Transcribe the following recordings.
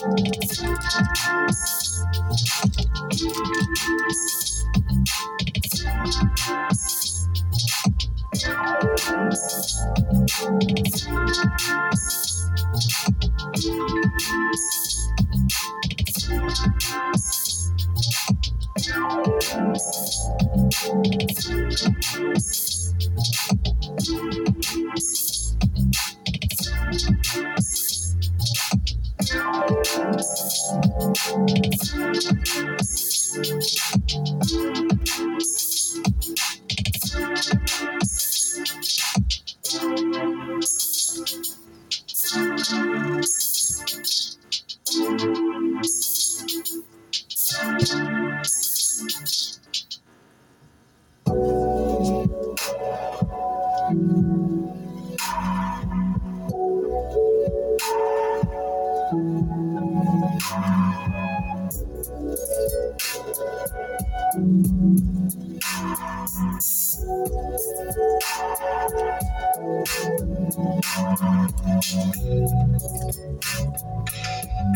Thank you.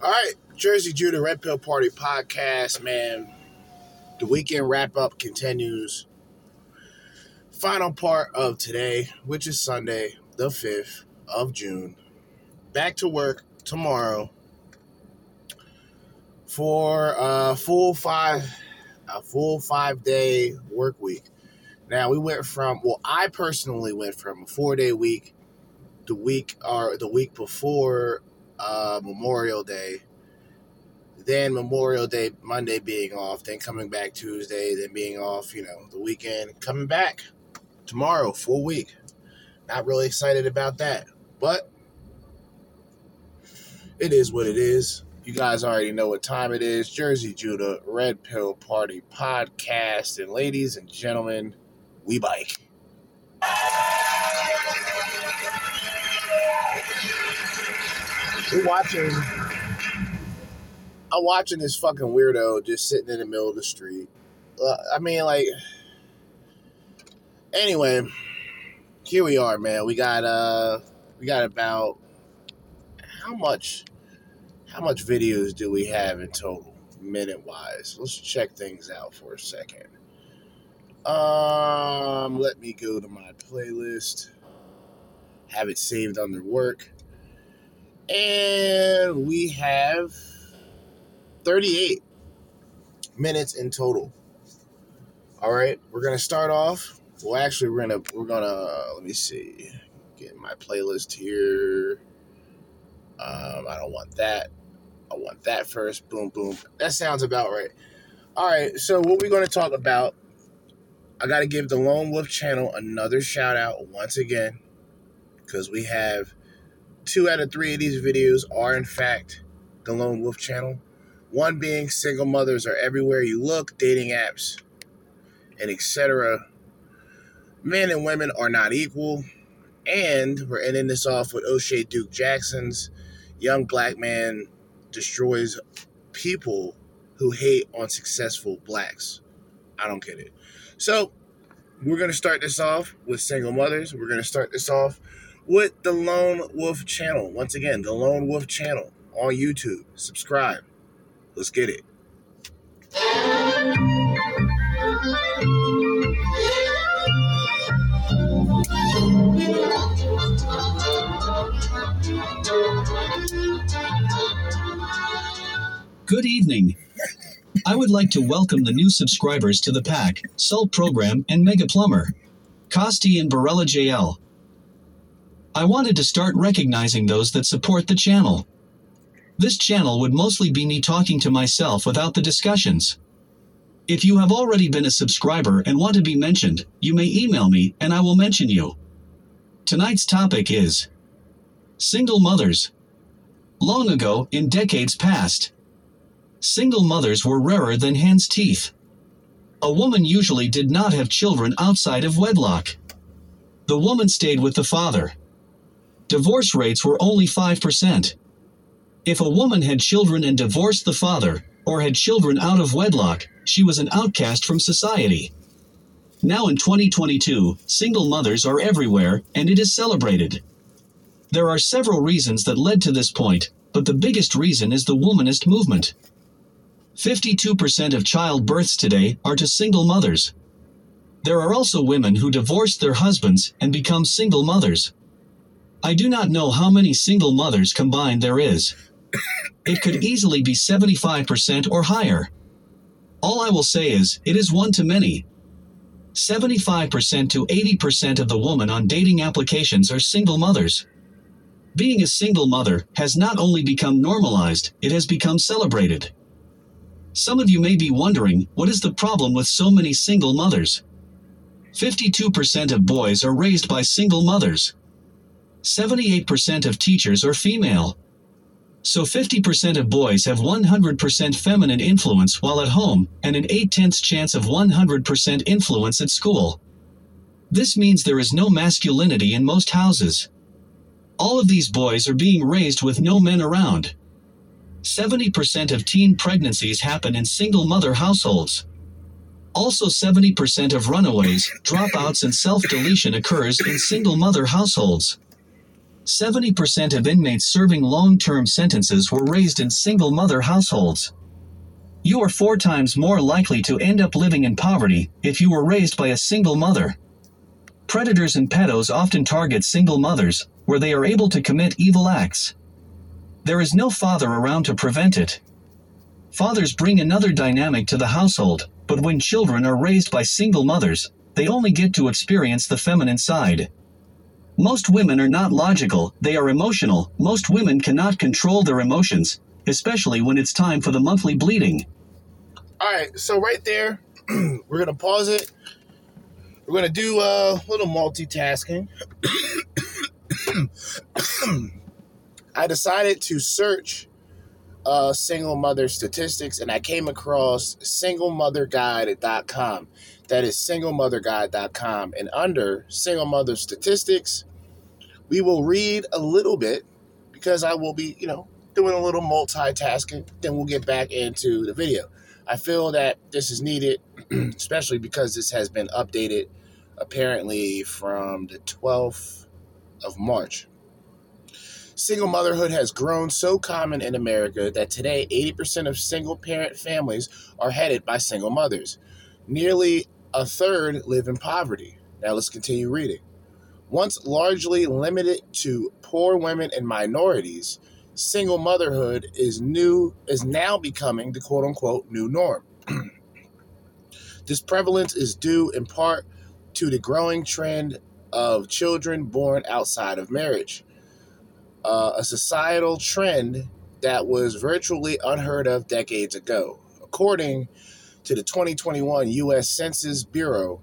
All right, Jerzee Judah Red Pill Party podcast, man. The weekend wrap up continues. Final part of today, which is Sunday, the 5th of June. Back to work tomorrow for a full five a full five day work week. Now we went from well, I personally went from a four day week the week or the week before uh, Memorial Day, then Memorial Day Monday being off, then coming back Tuesday, then being off, you know, the weekend, coming back tomorrow, full week. Not really excited about that, but it is what it is. You guys already know what time it is. Jerzee Judah Red Pill Party podcast. And ladies and gentlemen, we bike. We're watching. I'm watching this fucking weirdo just sitting in the middle of the street. Uh, I mean, like. Anyway, here we are, man. We got uh, we got about how much, how much videos do we have in total, minute wise? Let's check things out for a second. Um, let me go to my playlist. Have it saved under work. And we have 38 minutes in total. All right, we're gonna start off. Well, actually, we're gonna we're gonna let me see, get my playlist here. Um, I don't want that. I want that first. Boom, boom. That sounds about right. All right, so what we're gonna talk about? I gotta give the Lone Wolf channel another shout out once again, because we have two out of three of these videos are in fact the Lone Wolf channel. One being single mothers are everywhere you look, dating apps, and etc. Men and women are not equal. And we're ending this off with Oshay Duke Jackson's Young Black Man Destroys People Who Hate on Successful Blacks. I don't get it. So, we're going to start this off with single mothers. We're going to start this off with the Lone Wolf channel. Once again, the Lone Wolf channel on YouTube. Subscribe. Let's get it. Good evening. I would like to welcome the new subscribers to the pack, Salt Program and Mega Plumber. Costi and Barella JL. I wanted to start recognizing those that support the channel. This channel would mostly be me talking to myself without the discussions. If you have already been a subscriber and want to be mentioned, you may email me and I will mention you. Tonight's topic is Single Mothers. Long ago, in decades past, single mothers were rarer than hen's teeth. A woman usually did not have children outside of wedlock. The woman stayed with the father. Divorce rates were only 5%. If a woman had children and divorced the father, or had children out of wedlock, she was an outcast from society. Now in 2022, single mothers are everywhere, and it is celebrated. There are several reasons that led to this point, but the biggest reason is the womanist movement. 52% of childbirths today are to single mothers. There are also women who divorce their husbands and become single mothers. I do not know how many single mothers combined there is. It could easily be 75% or higher. All I will say is, it is one to many. 75% to 80% of the women on dating applications are single mothers. Being a single mother has not only become normalized, it has become celebrated. Some of you may be wondering, what is the problem with so many single mothers? 52% of boys are raised by single mothers. 78% of teachers are female. So 50% of boys have 100% feminine influence while at home, and an 8 tenths chance of 100% influence at school. This means there is no masculinity in most houses. All of these boys are being raised with no men around. 70% of teen pregnancies happen in single mother households. Also, 70% of runaways, dropouts, and self deletion occurs in single mother households. 70% of inmates serving long term sentences were raised in single mother households. You are four times more likely to end up living in poverty if you were raised by a single mother. Predators and pedos often target single mothers, where they are able to commit evil acts. There is no father around to prevent it. Fathers bring another dynamic to the household, but when children are raised by single mothers, they only get to experience the feminine side. Most women are not logical, they are emotional. Most women cannot control their emotions, especially when it's time for the monthly bleeding. All right, so right there, we're gonna pause it. We're gonna do a little multitasking. I decided to search uh, single mother statistics and I came across singlemotherguide.com. That is singlemotherguide.com. And under single mother statistics, we will read a little bit because I will be, you know, doing a little multitasking. Then we'll get back into the video. I feel that this is needed, especially because this has been updated apparently from the 12th of March. Single motherhood has grown so common in America that today 80% of single parent families are headed by single mothers. Nearly a third live in poverty. Now let's continue reading. Once largely limited to poor women and minorities, single motherhood is new is now becoming the quote unquote new norm. this prevalence is due in part to the growing trend of children born outside of marriage uh, a societal trend that was virtually unheard of decades ago. According to the 2021 U.S. Census Bureau,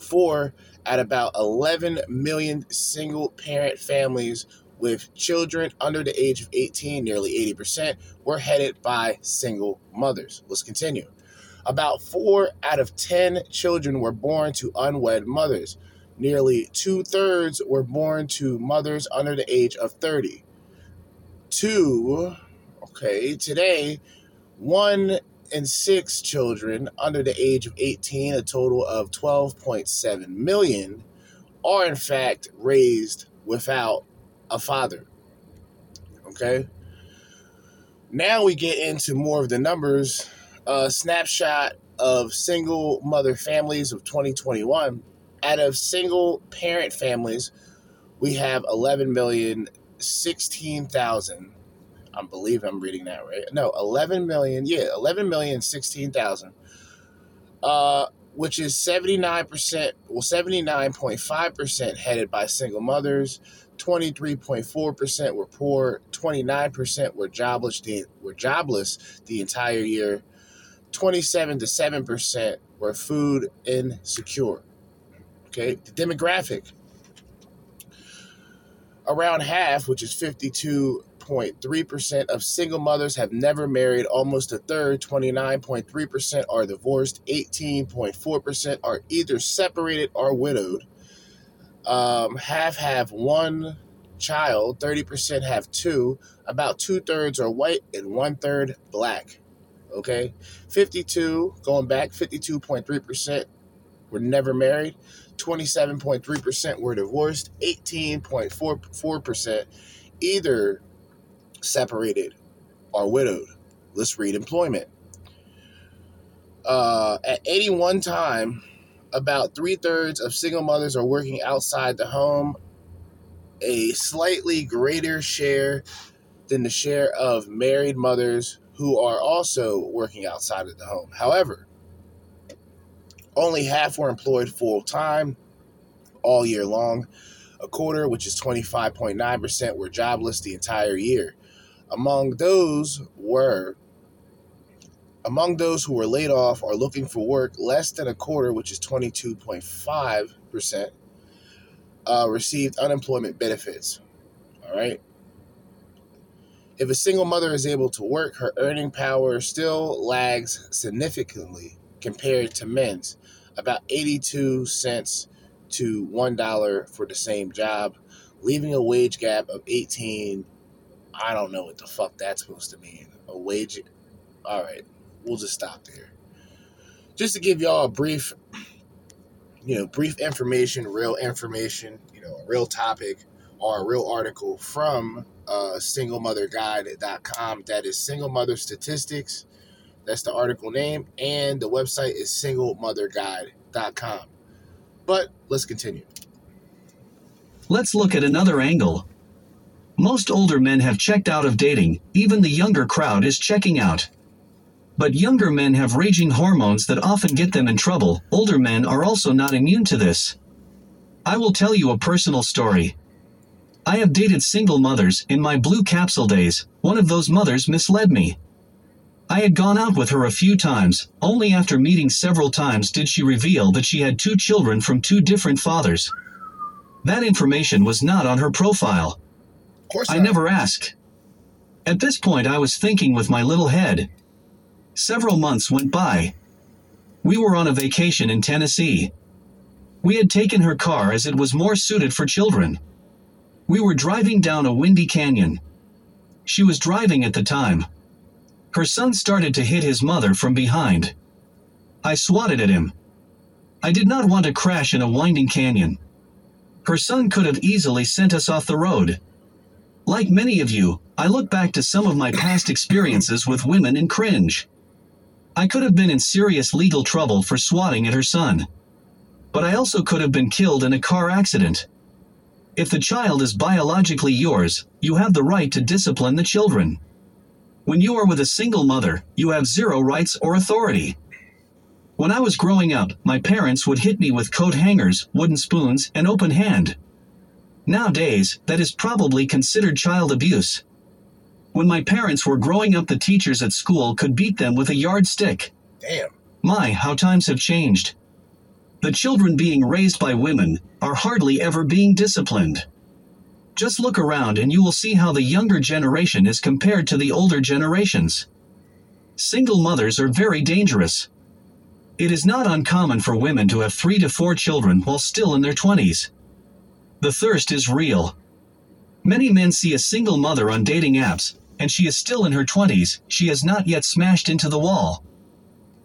four at about 11 million single parent families with children under the age of 18, nearly 80%, were headed by single mothers. Let's continue. About four out of 10 children were born to unwed mothers. Nearly two thirds were born to mothers under the age of 30. Two, okay, today, one in six children under the age of 18, a total of 12.7 million, are in fact raised without a father. Okay? Now we get into more of the numbers. A snapshot of single mother families of 2021 out of single parent families, we have 11 million 16,000. I believe I'm reading that right. No, 11 million. Yeah, 11 million 16,000. Uh, which is 79%, well, 79.5% headed by single mothers, 23.4% were poor, 29% were jobless, the, were jobless the entire year, 27 to 7% were food insecure. Okay, the demographic around half, which is 52.3% of single mothers have never married. Almost a third, 29.3%, are divorced. 18.4% are either separated or widowed. Um, half have one child. 30% have two. About two thirds are white and one third black. Okay, 52 going back, 52.3% were never married. 27.3% were divorced, 18.44% either separated or widowed. Let's read employment. Uh, at 81 time, about three thirds of single mothers are working outside the home, a slightly greater share than the share of married mothers who are also working outside of the home. However, only half were employed full time all year long. A quarter, which is 25.9%, were jobless the entire year. Among those were among those who were laid off or looking for work, less than a quarter, which is 22.5%, uh, received unemployment benefits. All right. If a single mother is able to work, her earning power still lags significantly compared to men's, about 82 cents to $1 for the same job, leaving a wage gap of 18 I don't know what the fuck that's supposed to mean. A wage All right. We'll just stop there. Just to give y'all a brief you know, brief information, real information, you know, a real topic or a real article from uh, singlemotherguide.com. That is single mother statistics. That's the article name. And the website is singlemotherguide.com. But let's continue. Let's look at another angle. Most older men have checked out of dating, even the younger crowd is checking out. But younger men have raging hormones that often get them in trouble. Older men are also not immune to this. I will tell you a personal story. I have dated single mothers in my blue capsule days. One of those mothers misled me. I had gone out with her a few times, only after meeting several times did she reveal that she had two children from two different fathers. That information was not on her profile. Of course, I not. never asked. At this point, I was thinking with my little head. Several months went by. We were on a vacation in Tennessee. We had taken her car as it was more suited for children. We were driving down a windy canyon. She was driving at the time. Her son started to hit his mother from behind. I swatted at him. I did not want to crash in a winding canyon. Her son could have easily sent us off the road. Like many of you, I look back to some of my past experiences with women and cringe. I could have been in serious legal trouble for swatting at her son. But I also could have been killed in a car accident. If the child is biologically yours, you have the right to discipline the children. When you are with a single mother, you have zero rights or authority. When I was growing up, my parents would hit me with coat hangers, wooden spoons, and open hand. Nowadays, that is probably considered child abuse. When my parents were growing up, the teachers at school could beat them with a yardstick. Damn. My, how times have changed. The children being raised by women are hardly ever being disciplined. Just look around and you will see how the younger generation is compared to the older generations. Single mothers are very dangerous. It is not uncommon for women to have three to four children while still in their 20s. The thirst is real. Many men see a single mother on dating apps, and she is still in her 20s, she has not yet smashed into the wall.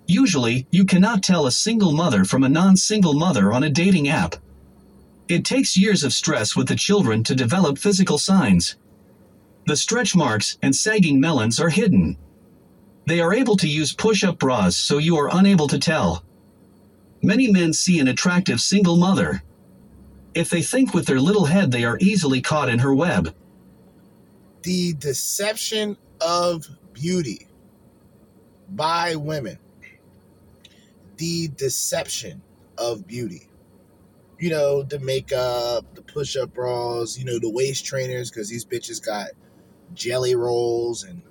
Usually, you cannot tell a single mother from a non single mother on a dating app. It takes years of stress with the children to develop physical signs. The stretch marks and sagging melons are hidden. They are able to use push up bras so you are unable to tell. Many men see an attractive single mother. If they think with their little head, they are easily caught in her web. The deception of beauty by women. The deception of beauty. You know, the makeup, the push up bras, you know, the waist trainers, because these bitches got jelly rolls and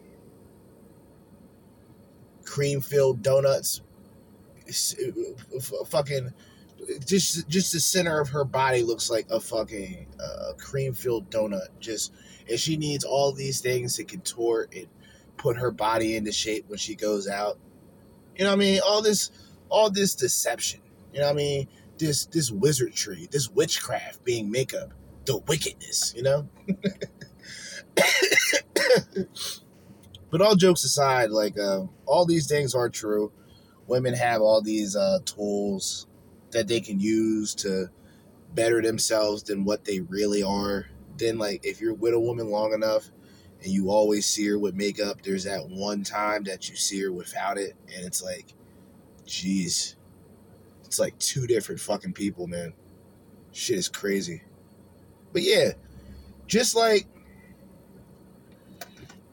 cream filled donuts. Uh, fucking just just the center of her body looks like a fucking uh, cream filled donut. Just and she needs all these things to contort and put her body into shape when she goes out. You know what I mean? All this all this deception. You know what I mean? This this wizardry, this witchcraft being makeup, the wickedness, you know? but all jokes aside, like uh, all these things are true. Women have all these uh, tools that they can use to better themselves than what they really are. Then, like, if you're with a woman long enough and you always see her with makeup, there's that one time that you see her without it, and it's like, jeez, it's like two different fucking people, man. Shit is crazy. But yeah, just like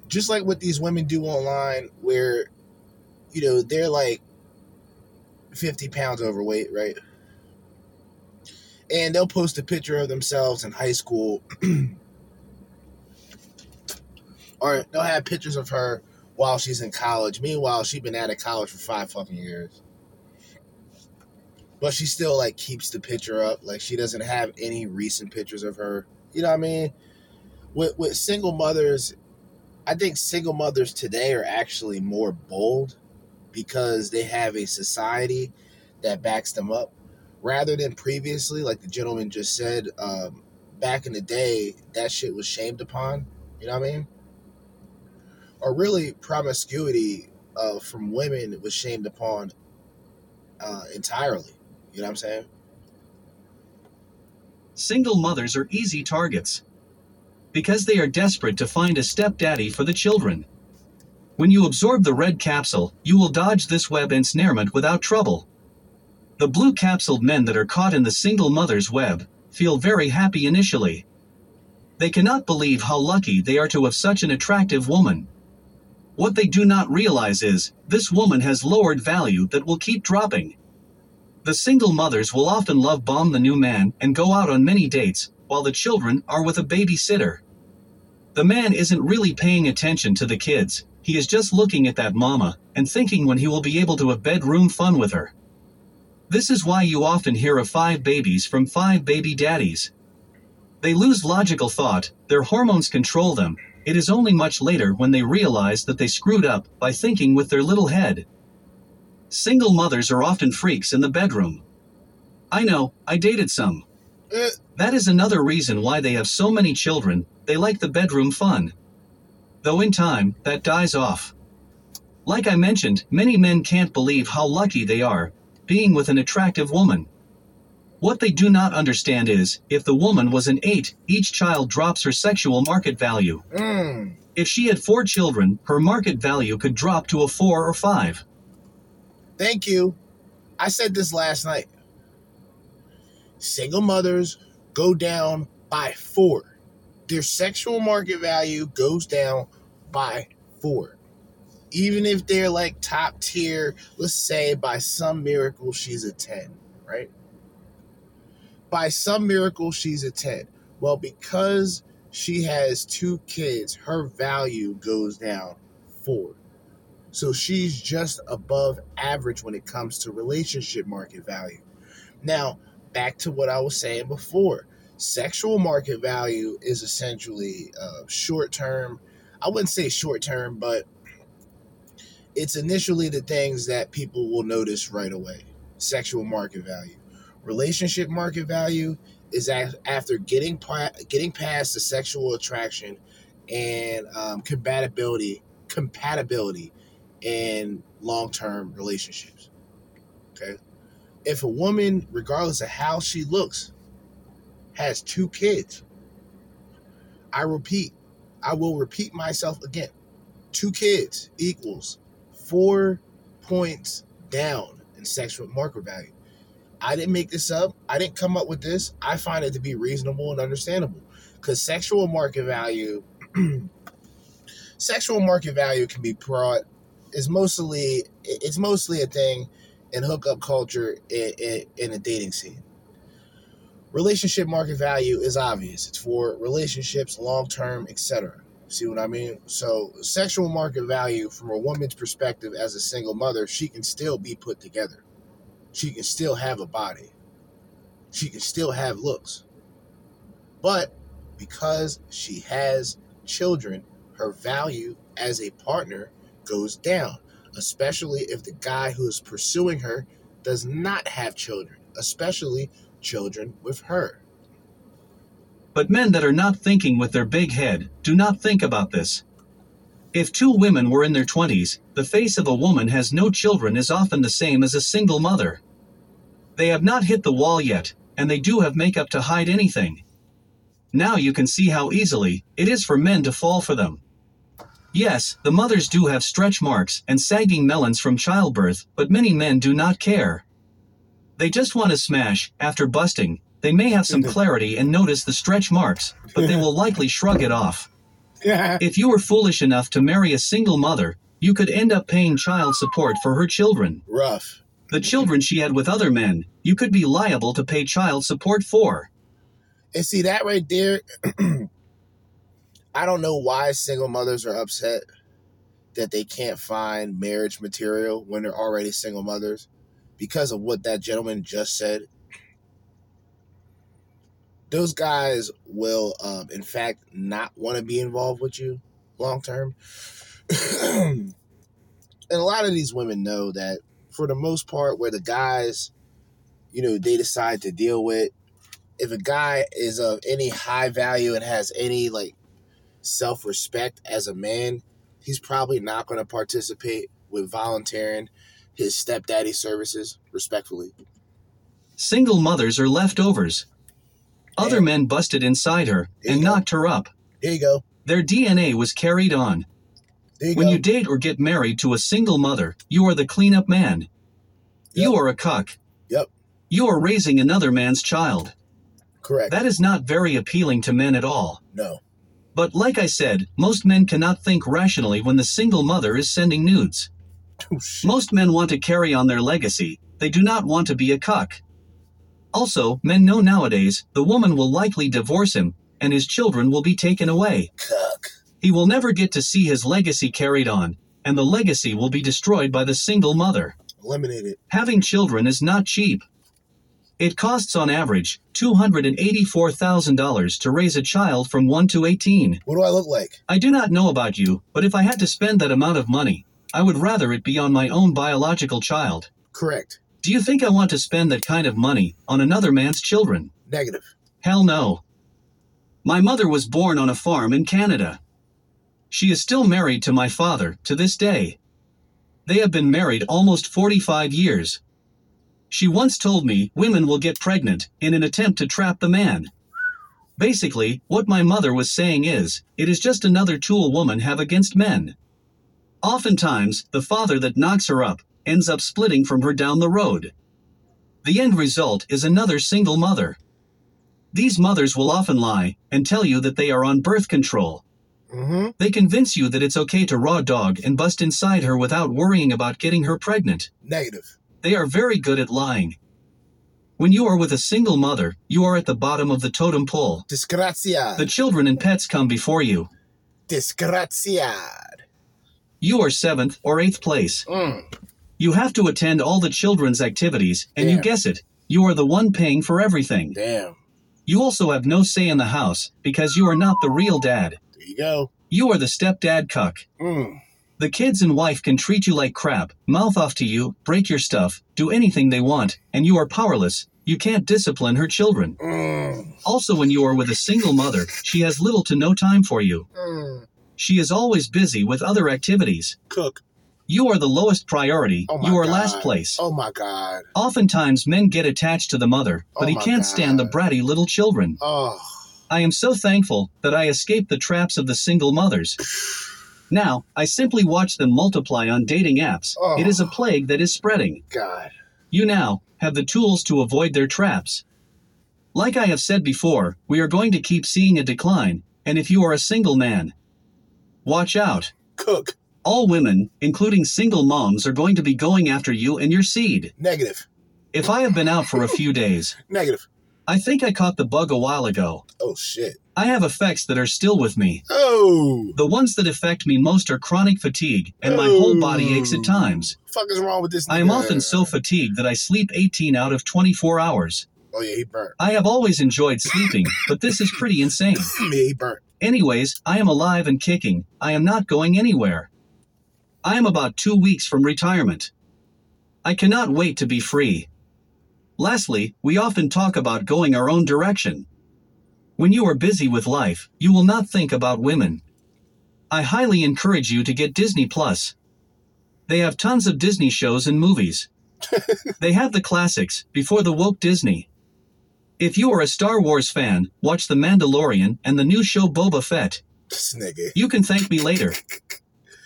just like what these women do online where you know they're like 50 pounds overweight right and they'll post a picture of themselves in high school or they'll have pictures of her while she's in college meanwhile she's been out of college for five fucking years but she still like keeps the picture up. Like she doesn't have any recent pictures of her. You know what i mean? With with single mothers i think single mothers today are actually more bold because they have a society that backs them up. Rather than previously like the gentleman just said um, back in the day that shit was shamed upon. You know what i mean? Or really promiscuity uh, from women was shamed upon uh, entirely you know what i'm saying Single mothers are easy targets. Because they are desperate to find a stepdaddy for the children. When you absorb the red capsule, you will dodge this web ensnarement without trouble. The blue capsuled men that are caught in the single mother's web feel very happy initially. They cannot believe how lucky they are to have such an attractive woman. What they do not realize is, this woman has lowered value that will keep dropping. The single mothers will often love bomb the new man and go out on many dates, while the children are with a babysitter. The man isn't really paying attention to the kids, he is just looking at that mama and thinking when he will be able to have bedroom fun with her. This is why you often hear of five babies from five baby daddies. They lose logical thought, their hormones control them. It is only much later when they realize that they screwed up by thinking with their little head. Single mothers are often freaks in the bedroom. I know, I dated some. Eh, That is another reason why they have so many children, they like the bedroom fun. Though in time, that dies off. Like I mentioned, many men can't believe how lucky they are, being with an attractive woman. What they do not understand is, if the woman was an 8, each child drops her sexual market value. mm, If she had 4 children, her market value could drop to a 4 or 5. Thank you. I said this last night. Single mothers go down by four. Their sexual market value goes down by four. Even if they're like top tier let's say by some miracle she's a 10 right? By some miracle she's a 10 well because she has two kids her value goes down four so she's just above average when it comes to relationship market value. Now back to what i was saying before. Sexual market value is essentially uh, short term. I wouldn't say short term but it's initially the things that people will notice right away. Sexual market value. Relationship market value is after getting getting past the sexual attraction and um, compatibility compatibility in long-term relationships okay if a woman regardless of how she looks has two kids i repeat i will repeat myself again two kids equals four points down in sexual market value I didn't make this up. I didn't come up with this. I find it to be reasonable and understandable. Because sexual market value, sexual market value can be brought is mostly it's mostly a thing in hookup culture in, in, a dating scene. Relationship market value is obvious. It's for relationships, long term, etc. See what I mean? So, sexual market value from a woman's perspective as a single mother, she can still be put together she can still have a body. She can still have looks. But because she has children, her value as a partner goes down, especially if the guy who is pursuing her does not have children, especially children with her. But men that are not thinking with their big head do not think about this. If two women were in their 20s, the face of a woman has no children is often the same as a single mother. They have not hit the wall yet, and they do have makeup to hide anything. Now you can see how easily it is for men to fall for them. Yes, the mothers do have stretch marks and sagging melons from childbirth, but many men do not care. They just want to smash, after busting, They may have some clarity and notice the stretch marks, but they will likely shrug it off. If you were foolish enough to marry a single mother, you could end up paying child support for her children. Rough. The children she had with other men, you could be liable to pay child support for. And see that right there. I don't know why single mothers are upset that they can't find marriage material when they're already single mothers because of what that gentleman just said. Those guys will, um, in fact, not want to be involved with you long term. and a lot of these women know that for the most part, where the guys, you know, they decide to deal with, if a guy is of any high value and has any like self respect as a man, he's probably not going to participate with volunteering his stepdaddy services respectfully. Single mothers are leftovers. Other Damn. men busted inside her There and go. knocked her up. There you go. Their DNA was carried on. There you When go. you date or get married to a single mother, you are the cleanup man. You are a cuck. Yep. You are raising another man's child. Correct. That is not very appealing to men at all. no. But like I said, most men cannot think rationally when the single mother is sending nudes. Oh. Most men want to carry on their legacy, they do not want to be a cuck. Also, men know nowadays the woman will likely divorce him, and his children will be taken away. Cuck. He will never get to see his legacy carried on, and the legacy will be destroyed by the single mother. Eliminated. Having children is not cheap. It costs on average $284,000 to raise a child from 1 to 18. What do I look like? I do not know about you, but if I had to spend that amount of money, I would rather it be on my own biological child. Correct. Do you think I want to spend that kind of money on another man's children? Negative. Hell no. My mother was born on a farm in Canada. She is still married to my father to this day. They have been married almost 45 years. She once told me women will get pregnant in an attempt to trap the man. Basically, what my mother was saying is, it is just another tool women have against men. Oftentimes, the father that knocks her up ends up splitting from her down the road. The end result is another single mother. These mothers will often lie and tell you that they are on birth control. Mm-hmm. They convince you that it's okay to raw dog and bust inside her without worrying about getting her pregnant. Negative. They are very good at lying. When you are with a single mother, you are at the bottom of the totem pole. Disgrazia. The children and pets come before you. Disgraziad. You are seventh or eighth place. Mm. You have to attend all the children's activities, and you guess it, you are the one paying for everything. Damn. You also have no say in the house because you are not the real dad. There you go. You are the stepdad cuck. Mm. The kids and wife can treat you like crap, mouth off to you, break your stuff, do anything they want, and you are powerless. You can't discipline her children. Mm. Also, when you are with a single mother, she has little to no time for you. Mm. She is always busy with other activities. Cook. You are the lowest priority. Oh my you are God. last place. Oh my God. Oftentimes, men get attached to the mother, but Oh he can't stand the bratty little children. Oh. I am so thankful that I escaped the traps of the single mothers. Now, I simply watch them multiply on dating apps. Oh. It is a oh. plague that is spreading. God. You now have the tools to avoid their traps. Like I have said before, we are going to keep seeing a decline, and if you are a single man, watch out. Cook. All women, including single moms, are going to be going after you and your seed. Negative. If I have been out for a few days, Negative. I think I caught the bug a while ago. Oh shit. I have effects that are still with me. Oh. The ones that affect me most are chronic fatigue, and my whole body aches at oh! times. Fuck is wrong with this? I am often so fatigued that I sleep 18 out of 24 hours. Oh yeah, he burnt. I have always enjoyed sleeping, but this is pretty insane. yeah, he burnt. Anyways, I am alive and kicking. I am not going anywhere. I am about two weeks from retirement. I cannot wait to be free. Lastly, we often talk about going our own direction. When you are busy with life, you will not think about women. I highly encourage you to get Disney Plus. They have tons of Disney shows and movies. they have the classics, before the woke Disney. If you are a Star Wars fan, watch The Mandalorian and the new show Boba Fett. This nigga. You can thank me later.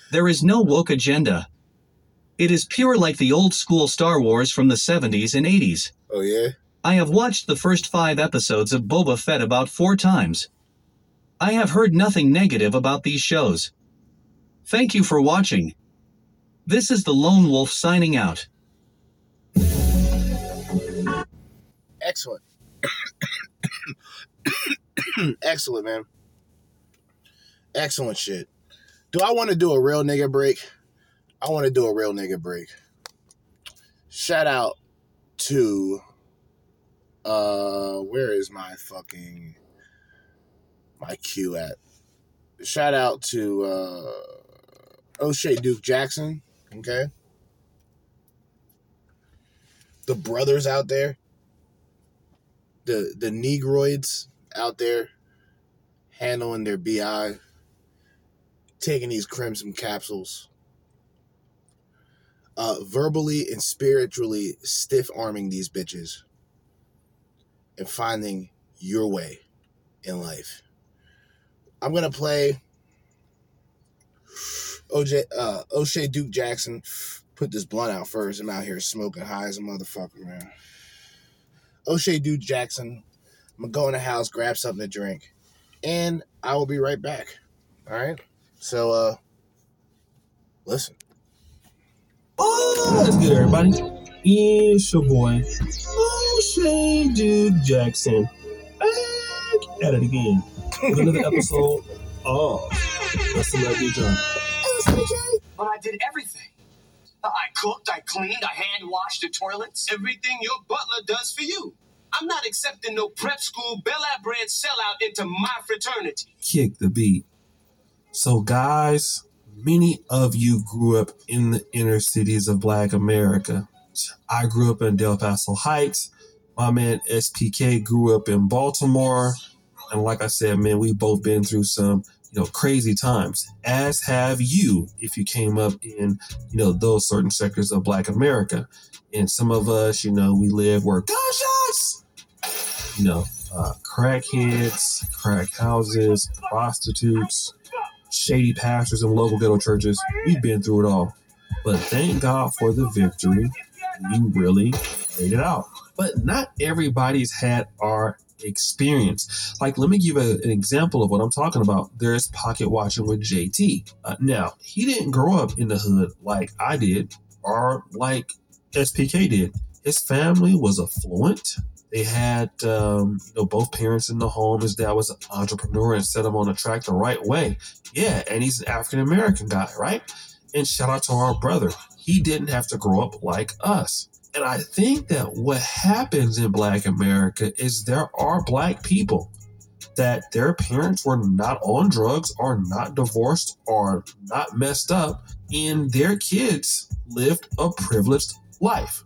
There is no woke agenda. It is pure like the old school Star Wars from the 70s and 80s. Oh yeah. I have watched the first five episodes of Boba Fett about four times. I have heard nothing negative about these shows. Thank you for watching. This is the Lone Wolf signing out. Excellent. Excellent, man. Excellent shit. Do I want to do a real nigga break? I want to do a real nigga break. Shout out to uh where is my fucking my cue at? Shout out to uh Oshay Duke Jackson, okay? The brothers out there, the the negroids out there handling their BI, taking these crimson capsules, uh, verbally and spiritually stiff arming these bitches, and finding your way in life. I'm gonna play OJ uh, Oshay Duke Jackson. Put this blunt out first. I'm out here smoking high as a motherfucker, man. Oshay Duke Jackson. I'm gonna go in the house, grab something to drink, and I will be right back. All right. So, uh, listen. Oh, that's good, everybody. It's your boy, Oshay Duke Jackson. Back at it again with another episode of the Celebrity Journal. But I did everything. I cooked, I cleaned, I hand washed the toilets. Everything your butler does for you. I'm not accepting no prep school Bel Air bred sellout into my fraternity. Kick the beat. So, guys, many of you grew up in the inner cities of Black America. I grew up in Del Paso Heights. My man SPK grew up in Baltimore. And like I said, man, we've both been through some, you know, crazy times, as have you if you came up in, you know, those certain sectors of Black America. And some of us, you know, we live where gunshots, you know, uh, crackheads, crack houses, prostitutes, shady pastors and local ghetto churches. We've been through it all. But thank God for the victory. We really made it out. But not everybody's had our experience. Like, let me give a, an example of what I'm talking about. There's pocket watching with JT. Uh, now, he didn't grow up in the hood like I did or like SPK did. His family was affluent. They had, um, you know, both parents in the home. His dad was an entrepreneur and set him on the track the right way. Yeah, and he's an African American guy, right? And shout out to our brother. He didn't have to grow up like us. And I think that what happens in Black America is there are Black people that their parents were not on drugs or not divorced or not messed up, and their kids lived a privileged life.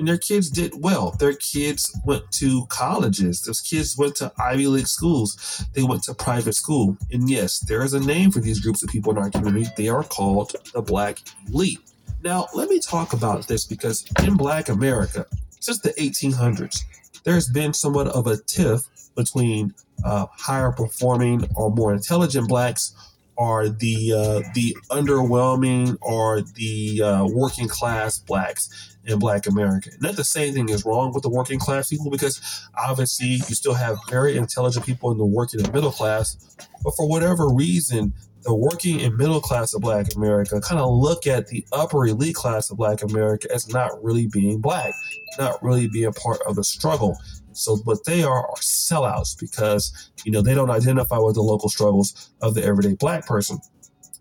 And their kids did well. Their kids went to colleges. Those kids went to Ivy League schools. They went to private school. And yes, there is a name for these groups of people in our community. They are called the Black Elite. Now, let me talk about this because in Black America, since the 1800s, there's been somewhat of a tiff between uh, higher performing or more intelligent blacks or the uh, the underwhelming or the uh, working class blacks in Black America. Not the same thing is wrong with the working class people because obviously you still have very intelligent people in the working and middle class, but for whatever reason, the working and middle class of Black America kind of look at the upper elite class of Black America as not really being Black, not really being part of the struggle. So what they are are sellouts because you know they don't identify with the local struggles of the everyday Black person.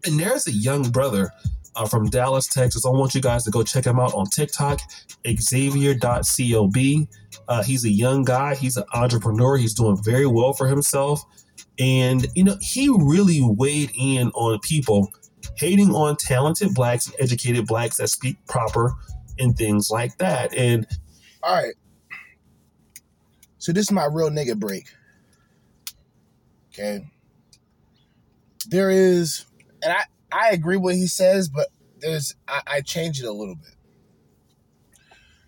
And there's a young brother uh, from Dallas, Texas. I want you guys to go check him out on TikTok, Xavier.cob. Uh, he's a young guy. He's an entrepreneur. He's doing very well for himself. And, you know, he really weighed in on people hating on talented blacks and educated blacks that speak proper and things like that. And All right. So this is my real nigga break. Okay. There is, and I I agree what he says, but there's I, I change it a little bit.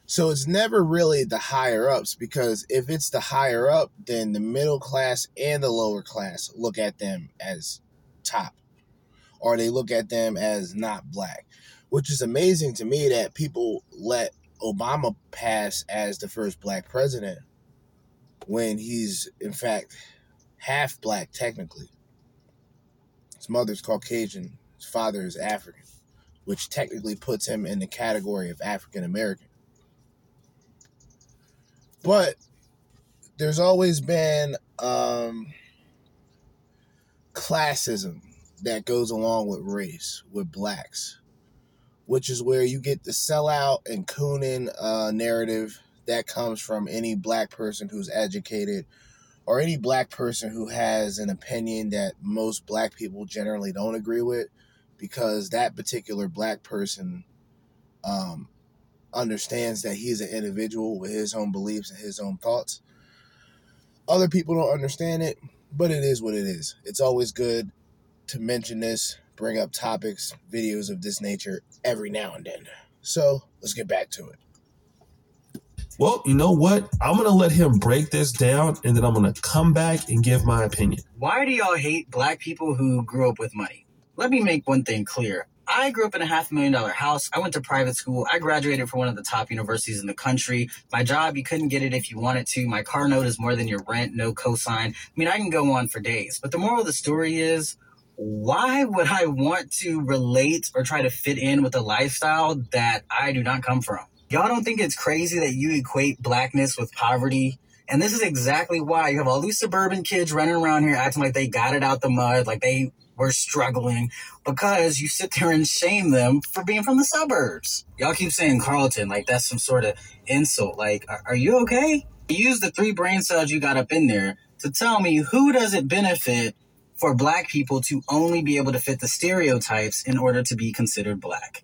So it's never really the higher ups because if it's the higher up, then the middle class and the lower class look at them as top, or they look at them as not black, which is amazing to me that people let Obama pass as the first black president when he's in fact half black technically. His mother's Caucasian, his father is African, which technically puts him in the category of African American. But there's always been um, classism that goes along with race, with blacks, which is where you get the sellout and cooning uh, narrative that comes from any black person who's educated or any black person who has an opinion that most black people generally don't agree with because that particular black person um, understands that he's an individual with his own beliefs and his own thoughts. Other people don't understand it, but it is what it is. It's always good to mention this, bring up topics, videos of this nature every now and then. So let's get back to it. Well, you know what? I'm going to let him break this down and then I'm going to come back and give my opinion. Why do y'all hate black people who grew up with money? Let me make one thing clear. I grew up in a half million dollar house. I went to private school. I graduated from one of the top universities in the country. My job, you couldn't get it if you wanted to. My car note is more than your rent, no cosign. I mean, I can go on for days. But the moral of the story is why would I want to relate or try to fit in with a lifestyle that I do not come from? Y'all don't think it's crazy that you equate blackness with poverty? And this is exactly why you have all these suburban kids running around here acting like they got it out the mud, like they were struggling, because you sit there and shame them for being from the suburbs. Y'all keep saying Carlton, like that's some sort of insult. Like, are, you okay? Use the three brain cells you got up in there to tell me who does it benefit for black people to only be able to fit the stereotypes in order to be considered black?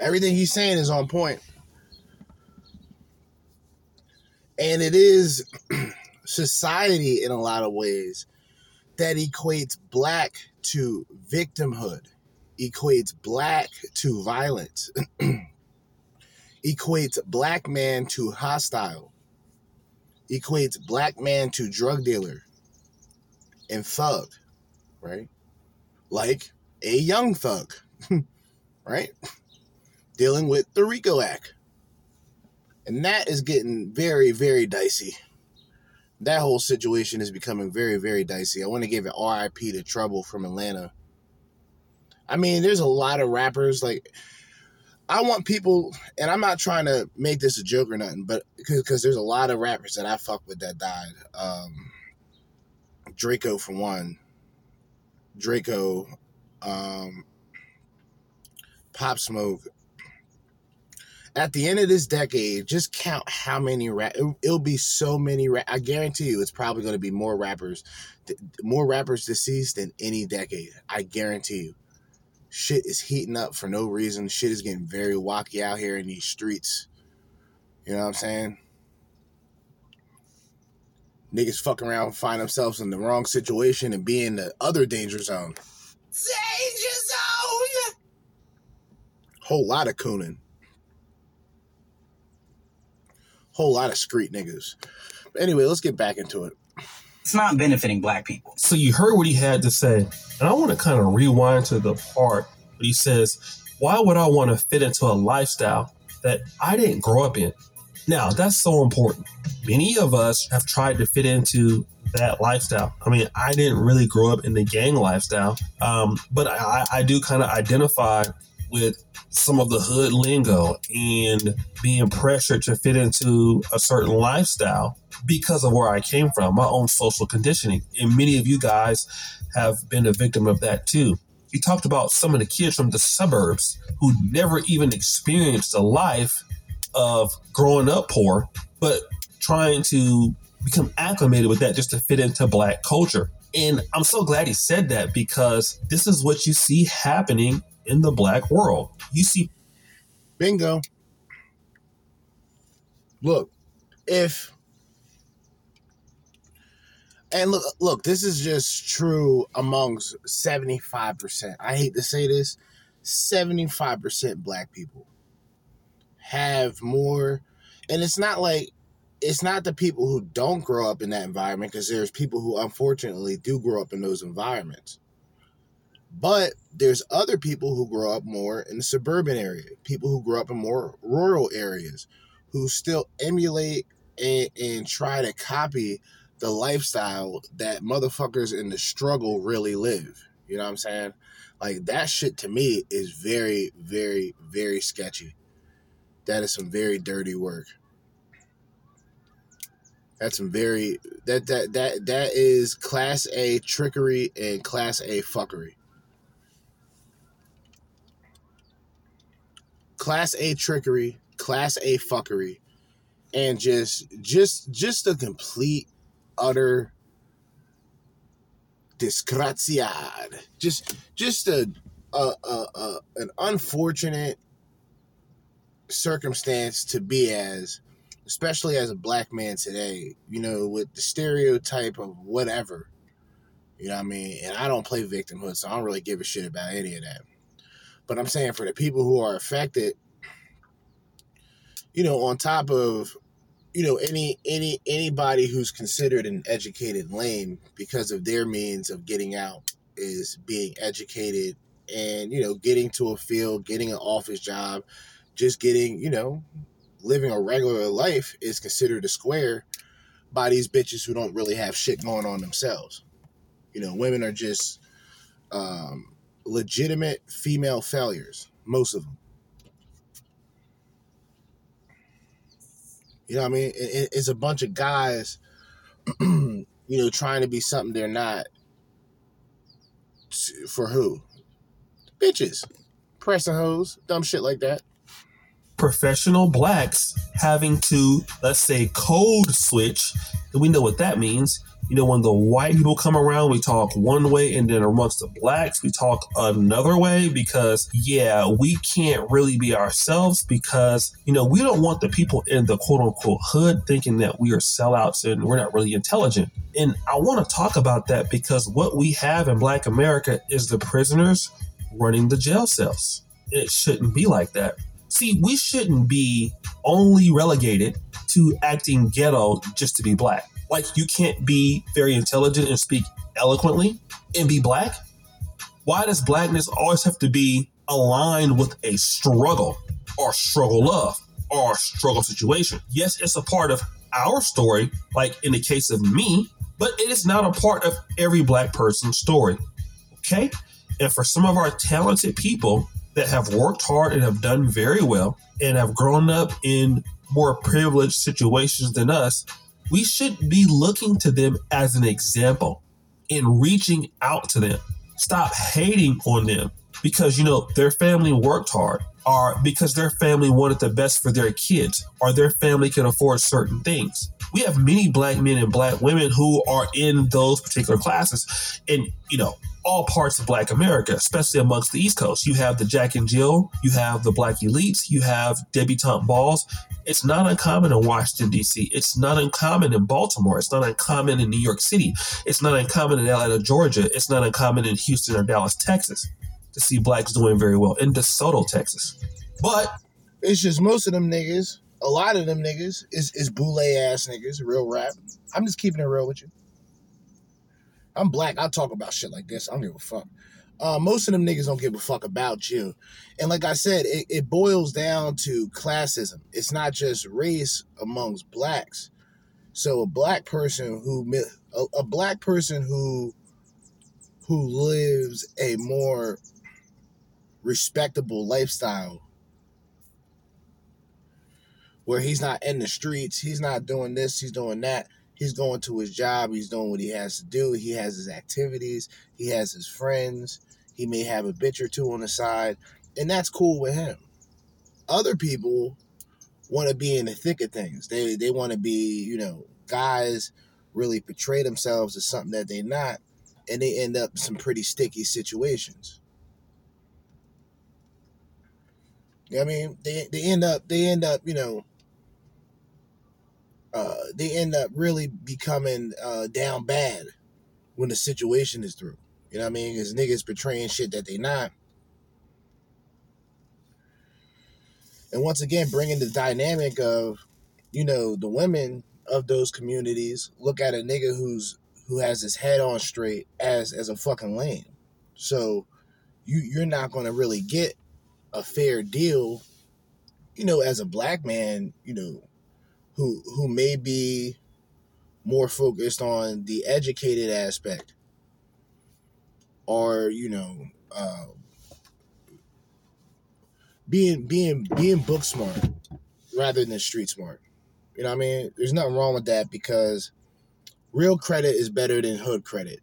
Everything he's saying is on point. And it is society in a lot of ways that equates black to victimhood, equates black to violence, equates black man to hostile, equates black man to drug dealer and thug, right? Like a young thug, right? Dealing with the RICO Act. And that is getting very, very dicey. That whole situation is becoming very, very dicey. I want to give it RIP to Trouble from Atlanta. I mean, there's a lot of rappers like I want people, and I'm not trying to make this a joke or nothing, but because there's a lot of rappers that I fuck with that died. Um, Drakeo for one, Drakeo, um, Pop Smoke, at the end of this decade, just count how many rap. It, will be so many. I guarantee you, it's probably going to be more rappers, more rappers deceased than any decade. I guarantee you. Shit is heating up for no reason. Shit is getting very wacky out here in these streets. You know what I'm saying? Niggas fucking around, find themselves in the wrong situation and be in the other danger zone. Danger zone. Whole lot of cooning whole lot of street niggas. But anyway, let's get back into it. It's not benefiting black people. So you heard what he had to say, and I want to kind of rewind to the part where he says, "Why would I want to fit into a lifestyle that I didn't grow up in?" Now that's so important. Many of us have tried to fit into that lifestyle. I mean, I didn't really grow up in the gang lifestyle, um, but I, I do kind of identify with some of the hood lingo and being pressured to fit into a certain lifestyle because of where I came from, my own social conditioning. And many of you guys have been a victim of that too. He talked about some of the kids from the suburbs who never even experienced a life of growing up poor, but trying to become acclimated with that just to fit into black culture. And I'm so glad he said that because this is what you see happening in the black world. You see, bingo. Look, if and look, look, this is just true amongst seventy five percent. I hate to say this, seventy five percent black people have more, and it's not like it's not the people who don't grow up in that environment because there's people who unfortunately do grow up in those environments But there's other people who grow up more in the suburban area, people who grow up in more rural areas, who still emulate and, and try to copy the lifestyle that motherfuckers in the struggle really live. You know what I'm saying? Like that shit to me is very, very, very sketchy. That is some very dirty work. That's some very that that that that is class A trickery and class A fuckery. Class A trickery, class A fuckery, and just just just a complete utter disgraziad. Just just a, a, a, a an unfortunate circumstance to be as especially as a black man today, you know, with the stereotype of whatever. You know what I mean? And I don't play victimhood, so I don't really give a shit about any of that. But I'm saying for the people who are affected, you know, on top of you know any any anybody who's considered an educated lame because of their means of getting out is being educated and you know getting to a field getting an office job just getting you know living a regular life is considered a square by these bitches who don't really have shit going on themselves. You know women are just um, legitimate female failures most of them You know what I mean? It, it's a bunch of guys, you know, trying to be something they're not. For who? Bitches. Pressing hoes, dumb shit like that. Professional blacks having to, let's say, code switch. We know what that means you know, when the white people come around, we talk one way, and then amongst the blacks, we talk another way because, yeah, we can't really be ourselves because, you know, we don't want the people in the quote unquote hood thinking that we are sellouts and we're not really intelligent. And I want to talk about that because what we have in Black America is the prisoners running the jail cells. It shouldn't be like that. See, we shouldn't be only relegated to acting ghetto just to be black like you can't be very intelligent and speak eloquently and be black? Why does blackness always have to be aligned with a struggle or struggle love or struggle situation? Yes, it's a part of our story, like in the case of me, but it is not a part of every black person's story. Okay? And for some of our talented people that have worked hard and have done very well and have grown up in more privileged situations than us, we should be looking to them as an example and reaching out to them. Stop hating on them because, you know, their family worked hard or because their family wanted the best for their kids or their family can afford certain things. We have many black men and black women who are in those particular classes. And, you know, all parts of Black America, especially amongst the East Coast. You have the Jack and Jill, you have the Black Elites, you have debutante balls. It's not uncommon in Washington, D.C., it's not uncommon in Baltimore, it's not uncommon in New York City, it's not uncommon in Atlanta, Georgia, it's not uncommon in Houston or Dallas, Texas to see blacks doing very well in DeSoto, Texas. But it's just most of them niggas, a lot of them niggas is, is boule ass niggas, real rap. I'm just keeping it real with you. I'm black. I talk about shit like this. I don't give a fuck. Uh, most of them niggas don't give a fuck about you. And like I said, it, it boils down to classism. It's not just race amongst blacks. So a black person who a, a black person who who lives a more respectable lifestyle where he's not in the streets, he's not doing this, he's doing that he's going to his job, he's doing what he has to do, he has his activities, he has his friends, he may have a bitch or two on the side, and that's cool with him. Other people want to be in the thick of things. They they want to be, you know, guys really portray themselves as something that they're not, and they end up in some pretty sticky situations. I mean, they they end up they end up, you know, uh, they end up really becoming uh, down bad when the situation is through. You know what I mean? Because niggas portraying shit that they not. And once again, bringing the dynamic of, you know, the women of those communities look at a nigga who's who has his head on straight as as a fucking lame. So you you're not going to really get a fair deal, you know, as a black man, you know, who who may be more focused on the educated aspect or you know uh, being being being book smart rather than street smart. You know what i mean? There's nothing wrong with that because real credit is better than hood credit.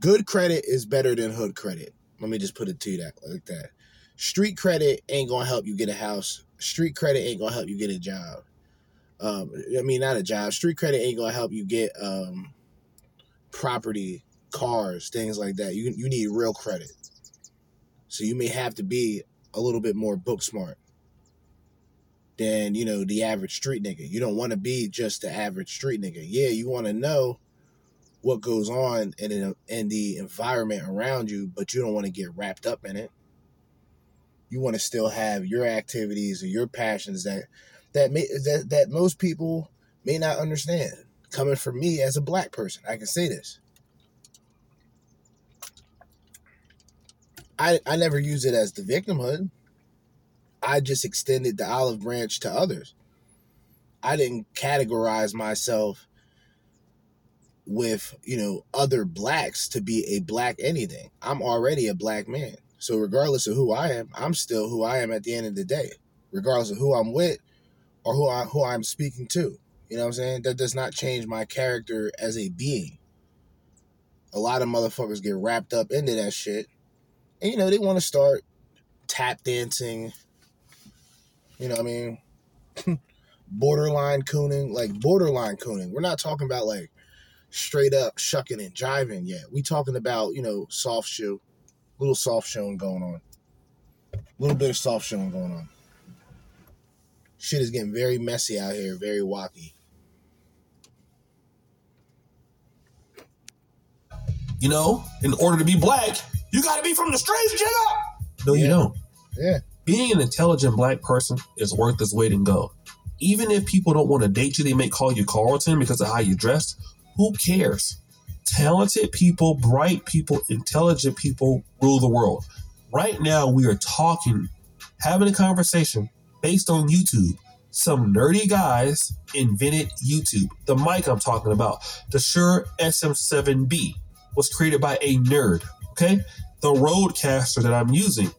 Good credit is better than hood credit. Let me just put it to you that like that. Street credit ain't gonna help you get a house street credit ain't gonna help you get a job um, I mean, not a job. Street credit ain't gonna help you get um, property, cars, things like that. You you need real credit. So you may have to be a little bit more book smart than you know the average street nigga. You don't want to be just the average street nigga. Yeah, you want to know what goes on in in the environment around you, but you don't want to get wrapped up in it. You want to still have your activities or your passions that that may, that that most people may not understand. Coming from me as a black person, I can say this. I I never use it as the victimhood. I just extended the olive branch to others. I didn't categorize myself with, you know, other blacks to be a black anything. I'm already a black man. So regardless of who I am, I'm still who I am at the end of the day. Regardless of who I'm with, or who I who I'm speaking to. You know what I'm saying? That does not change my character as a being. A lot of motherfuckers get wrapped up into that shit. And you know, they want to start tap dancing. You know what I mean? borderline cooning, like borderline cooning. We're not talking about like straight up shucking and jiving yet. We talking about, you know, soft shoe, little soft showing going on. A little bit of soft showing going on shit is getting very messy out here, very wacky. You know, in order to be black, you got to be from the streets, jigga. No, Yeah. you don't. Yeah. Being an intelligent black person is worth its weight in gold. Even if people don't want to date you, they may call you Carlton because of how you dressed. Who cares? Talented people, bright people, intelligent people rule the world. Right now, we are talking, having a conversation based on YouTube. Some nerdy guys invented YouTube. The mic I'm talking about, the Shure SM7B, was created by a nerd. Okay? The RodeCaster that I'm using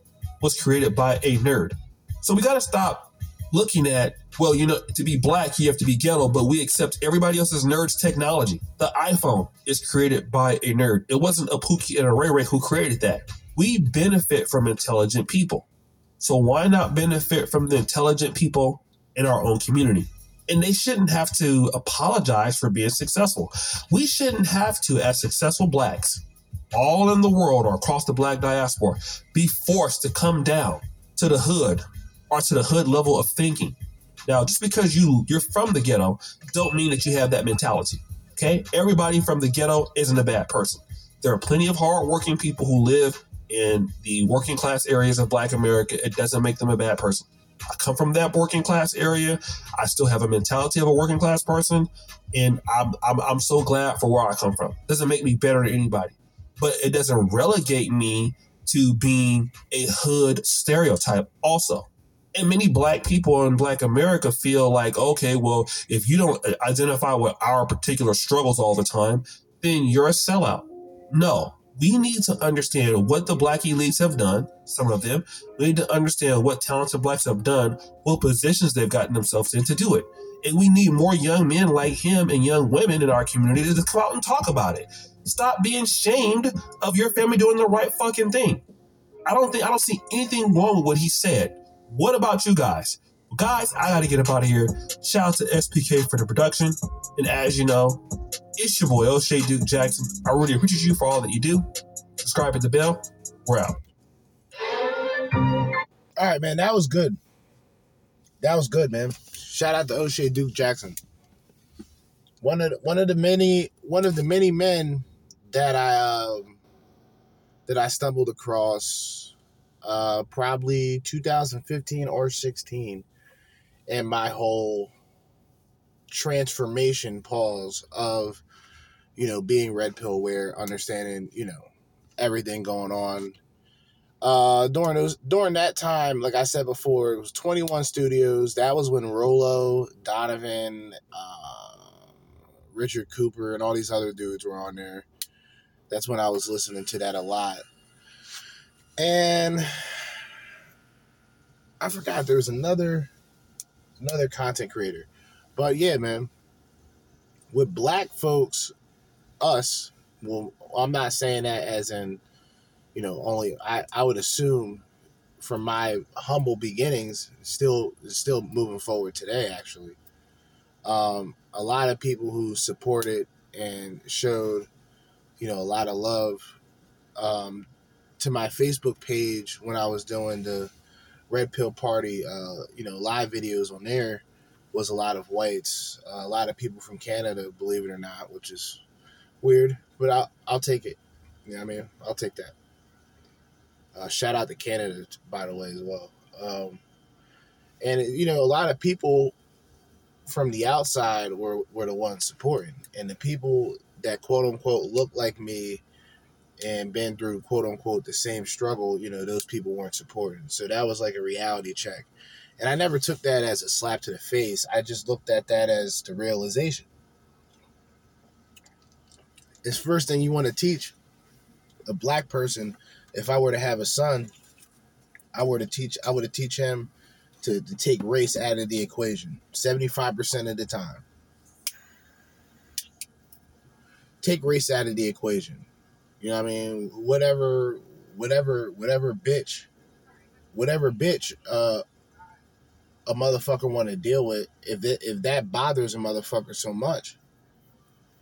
was created by a nerd. So we got to stop looking at, well, you know, to be black, you have to be ghetto, but we accept everybody else's nerd's technology. The iPhone is created by a nerd. It wasn't a Pookie and a Ray Ray who created that. We benefit from intelligent people. So why not benefit from the intelligent people in our own community? And they shouldn't have to apologize for being successful. We shouldn't have to, as successful blacks, all in the world or across the black diaspora, be forced to come down to the hood or to the hood level of thinking. Now, just because you you're from the ghetto, don't mean that you have that mentality. Okay, everybody from the ghetto isn't a bad person. There are plenty of hardworking people who live in the working class areas of Black America. It doesn't make them a bad person. I come from that working class area. I still have a mentality of a working class person, and I'm I'm, I'm so glad for where I come from. doesn't make me better than anybody, but it doesn't relegate me to being a hood stereotype. Also, and many black people in black america feel like okay well if you don't uh, identify with our particular struggles all the time then you're a sellout. No we need to understand what the black elites have done some of them. We need to understand what talented blacks have done what positions they've gotten themselves in to do it. And we need more young men like him and young women in our community to come out and talk about it. Stop being shamed of your family doing the right fucking thing. I don't think i don't see anything wrong with what he said what about you guys? Guys, I gotta get up out of here. Shout out to SPK for the production. And as you know, it's your boy Oshay Duke Jackson. I really appreciate you for all that you do. Subscribe at the bell. We're out. All right, man, that was good. That was good, man. Shout out to Oshay Duke Jackson. One of the, one of the many one of the many men that I um, that I stumbled across uh, probably 2015 or 16 and my whole transformation pause of you know being red pill aware understanding you know everything going on. Uh, during those during that time, like I said before, it was Twenty One Studios. That was when Rollo, Donovan, uh, Richard Cooper, and all these other dudes were on there. That's when I was listening to that a lot. And I forgot there was another another content creator. But yeah, man. With black folks, us, well, I'm not saying that as in, you know, only I, I would assume from my humble beginnings, still still moving forward today actually. Um, a lot of people who supported and showed, you know, a lot of love um, to my Facebook page when I was doing the Red Pill Party, uh, you know, live videos on there was a lot of whites, uh, a lot of people from Canada, believe it or not, which is weird, but I'll I'll take it. You know what I mean? I'll take that. Uh, shout out to Canada, by the way, as well. Um, and you know, a lot of people from the outside were were the ones supporting, and the people that quote unquote look like me and been through quote unquote the same struggle, you know, those people weren't supporting. So that was like a reality check. And I never took that as a slap to the face. I just looked at that as the realization. It's first thing you want to teach a black person. If I were to have a son, I were to teach I would teach him to, to take race out of the equation 75% of the time. Take race out of the equation. You know what I mean? Whatever, whatever, whatever bitch, whatever bitch uh, a motherfucker want to deal with, if it, if that bothers a motherfucker so much,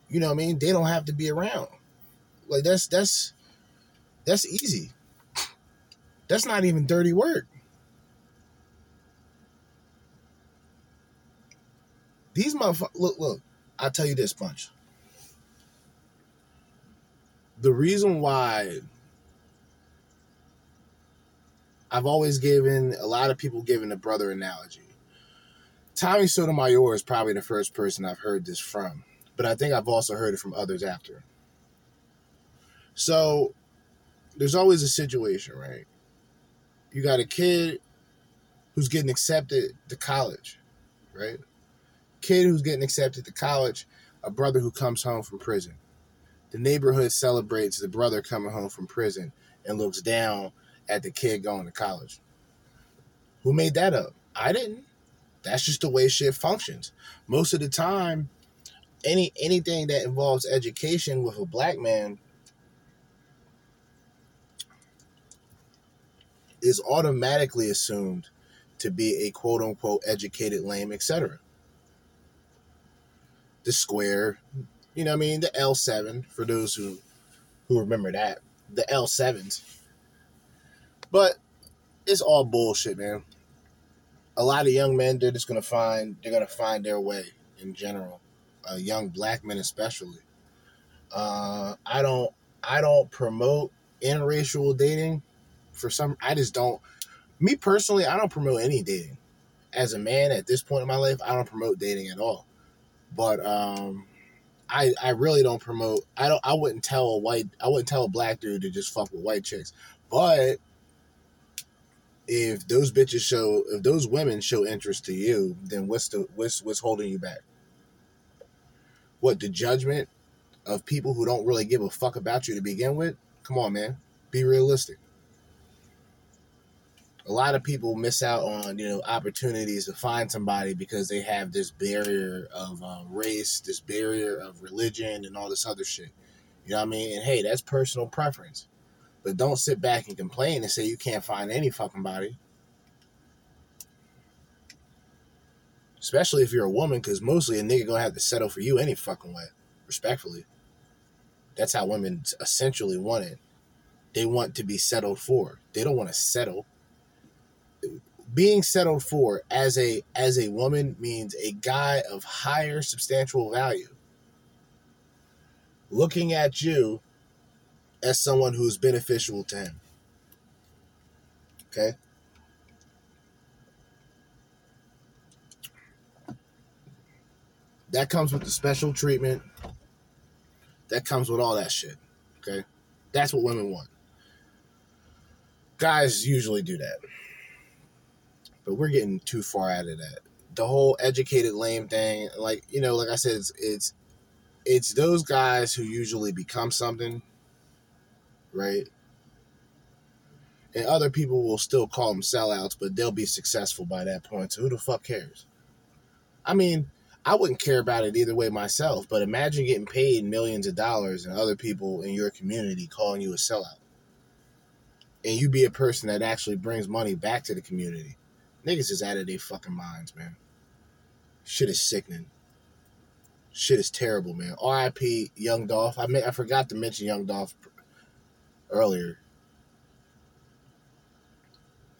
you know what I mean? They don't have to be around. Like that's that's that's easy. That's not even dirty work. These motherfuckers, look, look, I'll tell you this much. The reason why I've always given a lot of people given the brother analogy. Tommy Sotomayor is probably the first person I've heard this from, but I think I've also heard it from others after. So there's always a situation, right? You got a kid who's getting accepted to college, right? Kid who's getting accepted to college, a brother who comes home from prison. The neighborhood celebrates the brother coming home from prison and looks down at the kid going to college. Who made that up? I didn't. That's just the way shit functions. Most of the time, any anything that involves education with a black man is automatically assumed to be a quote unquote educated lame, etc. The square, you know what I mean, the L7 for those who who remember that. The L7s but it's all bullshit, man. A lot of young men, they're just gonna find they're gonna find their way in general. Uh, young black men especially. Uh, I don't I don't promote interracial dating. For some, I just don't. Me personally, I don't promote any dating. As a man at this point in my life, I don't promote dating at all. But um, I I really don't promote. I don't. I wouldn't tell a white. I wouldn't tell a black dude to just fuck with white chicks. But if those bitches show if those women show interest to you, then what's the what's what's holding you back? What the judgment of people who don't really give a fuck about you to begin with? Come on, man. Be realistic. A lot of people miss out on, you know, opportunities to find somebody because they have this barrier of uh, race, this barrier of religion, and all this other shit. You know what I mean? And hey, that's personal preference. But don't sit back and complain and say you can't find any fucking body. Especially if you're a woman, because mostly a nigga gonna have to settle for you any fucking way. Respectfully. That's how women essentially want it. They want to be settled for. They don't want to settle. Being settled for as a as a woman means a guy of higher substantial value looking at you as someone who's beneficial to him. Okay? That comes with the special treatment. That comes with all that shit. Okay? That's what women want. Guys usually do that. But we're getting too far out of that. The whole educated lame thing, like, you know, like I said, it's it's it's those guys who usually become something, right? And other people will still call them sellouts, but they'll be successful by that point. So who the fuck cares? I mean, I wouldn't care about it either way myself, but imagine getting paid millions of dollars and other people in your community calling you a sellout. And you be a person that actually brings money back to the community. Niggas is out of their fucking minds, man. Shit is sickening. Shit is terrible, man. R.I.P. Young Dolph. I mean, I forgot to mention Young Dolph earlier.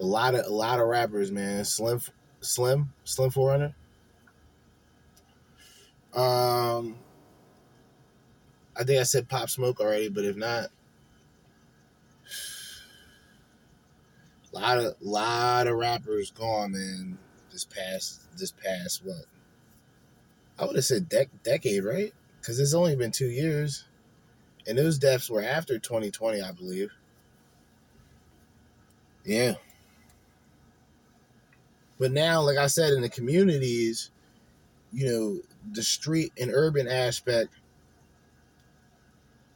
A lot of a lot of rappers, man. Slim, Slim, Slim Forerunner. Um, I think I said Pop Smoke already, but if not, a lot of lot of rappers gone, man. This past this past what? I would have said dec- decade, right? Because it's only been two years, and those deaths were after 2020, I believe. Yeah. But now, like I said, in the communities, you know, the street and urban aspect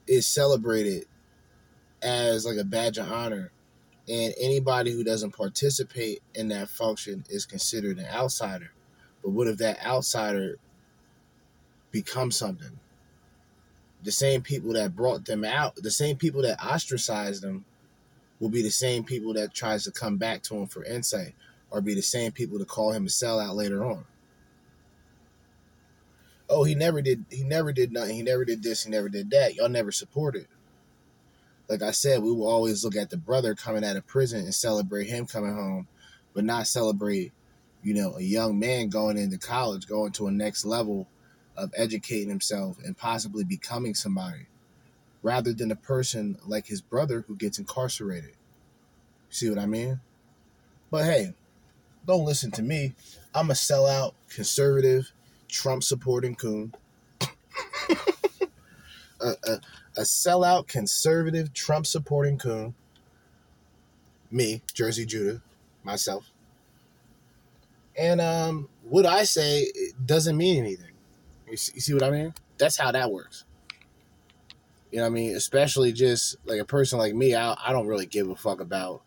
is celebrated as like a badge of honor. And anybody who doesn't participate in that function is considered an outsider. But what if that outsider becomes something? The same people that brought them out, the same people that ostracized them, will be the same people that tries to come back to him for insight, or be the same people to call him a sellout later on oh, he never did, he never did nothing, he never did this, he never did that. Y'all never supported. Like I said, we will always look at the brother coming out of prison and celebrate him coming home, but not celebrate, you know, a young man going into college, going to a next level of educating himself and possibly becoming somebody, rather than a person like his brother who gets incarcerated. See what I mean? But hey, don't listen to me. I'm a sellout, conservative, Trump supporting coon. a, a, uh, uh, a sellout, conservative, Trump supporting coon. Me, Jerzee Judah, myself. And um, what I say doesn't mean anything. You see, you see what I mean? That's how that works. You know what I mean? Especially just like a person like me, I, I don't really give a fuck about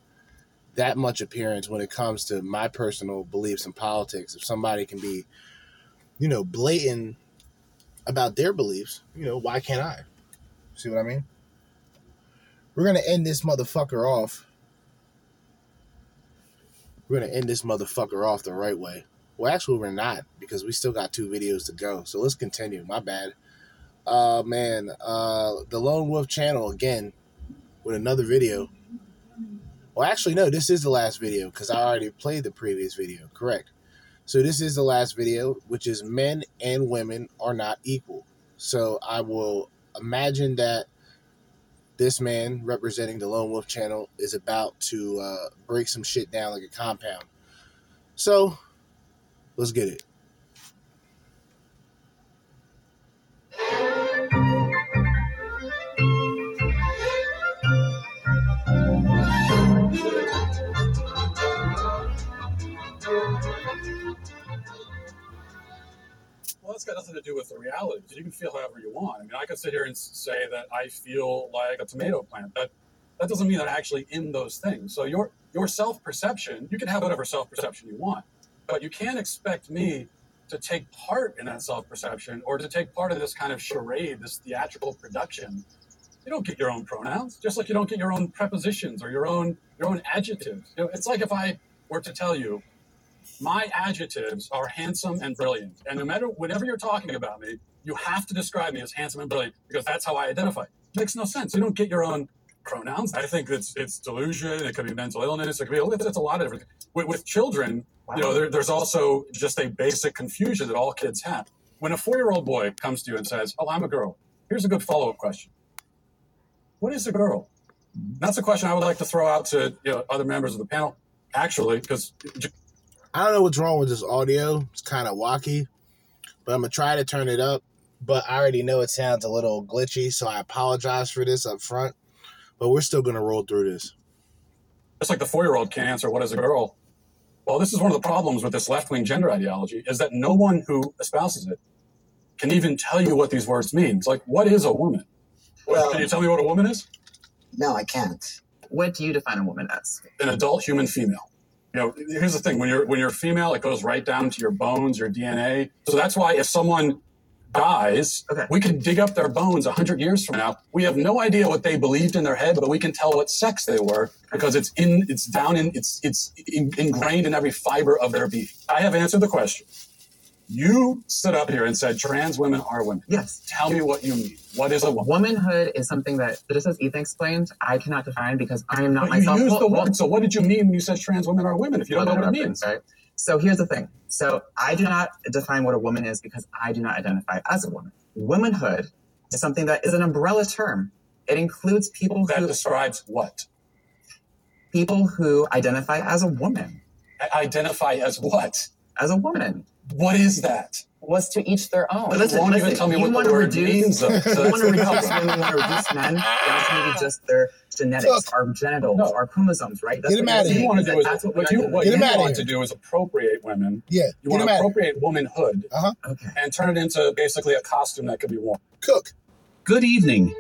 that much appearance when it comes to my personal beliefs in politics. If somebody can be you know, blatant about their beliefs, you know, why can't I? See what I mean? We're gonna end this motherfucker off. We're gonna end this motherfucker off the right way. Well, actually, we're not because we still got two videos to go. So let's continue. My bad. Uh, man, uh, the Lone Wolf channel again with another video. Well, actually, no, this is the last video because I already played the previous video. Correct. So this is the last video, which is men and women are not equal. So I will imagine that this man representing the Lone Wolf channel is about to uh, break some shit down like a compound. So let's get it. That's got nothing to do with the reality. You can feel however you want. I mean, I could sit here and say that I feel like a tomato plant. That that doesn't mean that I'm actually in those things. So your your self perception, you can have whatever self perception you want, but you can't expect me to take part in that self perception or to take part of this kind of charade, this theatrical production. You don't get your own pronouns, just like you don't get your own prepositions or your own your own adjectives. You know, it's like if I were to tell you my adjectives are handsome and brilliant. And no matter whatever you're talking about me, you have to describe me as handsome and brilliant because that's how I identify. It makes no sense. You don't get your own pronouns. I think it's it's delusion. It could be mental illness. It could be it's, it's a lot of different. With, with children, you know, there, there's also just a basic confusion that all kids have. When a four-year-old boy comes to you and says, "Oh, I'm a girl," here's a good follow-up question: What is a girl? That's a question I would like to throw out to you know, other members of the panel. Actually, because I don't know what's wrong with this audio. It's kind of wacky, but I'm gonna try to turn it up. But I already know it sounds a little glitchy, so I apologize for this up front. but we're still gonna roll through this. Just like the four-year-old can't answer what is a girl. Well, this is one of the problems with this left-wing gender ideology is that no one who espouses it can even tell you what these words mean. It's like, what is a woman? Well- can you tell me what a woman is? No, I can't. What do you define a woman as? An adult human female. You know, here's the thing: when you're when you're female, it goes right down to your bones, your DNA. So that's why if someone dies, Okay. we can dig up their bones a hundred years from now. We have no idea what they believed in their head, but we can tell what sex they were because it's in, it's down in, it's it's in, ingrained in every fiber of their being. I have answered the question. You stood up here and said trans women are women. Yes. Tell me what you mean. What is a woman? Womanhood is something that, just as Ethan explained, I cannot define because I am not But you myself. used the Well, word. So what did you mean when you said trans women are women? If you don't know what it means. Right? So here's the thing. So I do not define what a woman is because I do not identify as a woman. Womanhood is something that is an umbrella term. It includes people That who describes what? people who identify as a woman, I- Identify as what? as a woman. What is that? Was to each their own. But listen, won't even tell me what the word reduce, means, though. So you that's want to reduce women, you want to reduce men down to maybe just their genetics, Look. our genitals, No. our chromosomes, right? Get him what outta here. What you want to do is that's what, what we you what Get you want to do is appropriate women. Yeah, You get want him to out. appropriate womanhood uh-huh. Okay. and turn it into basically a costume that could be worn. Cook. Good evening.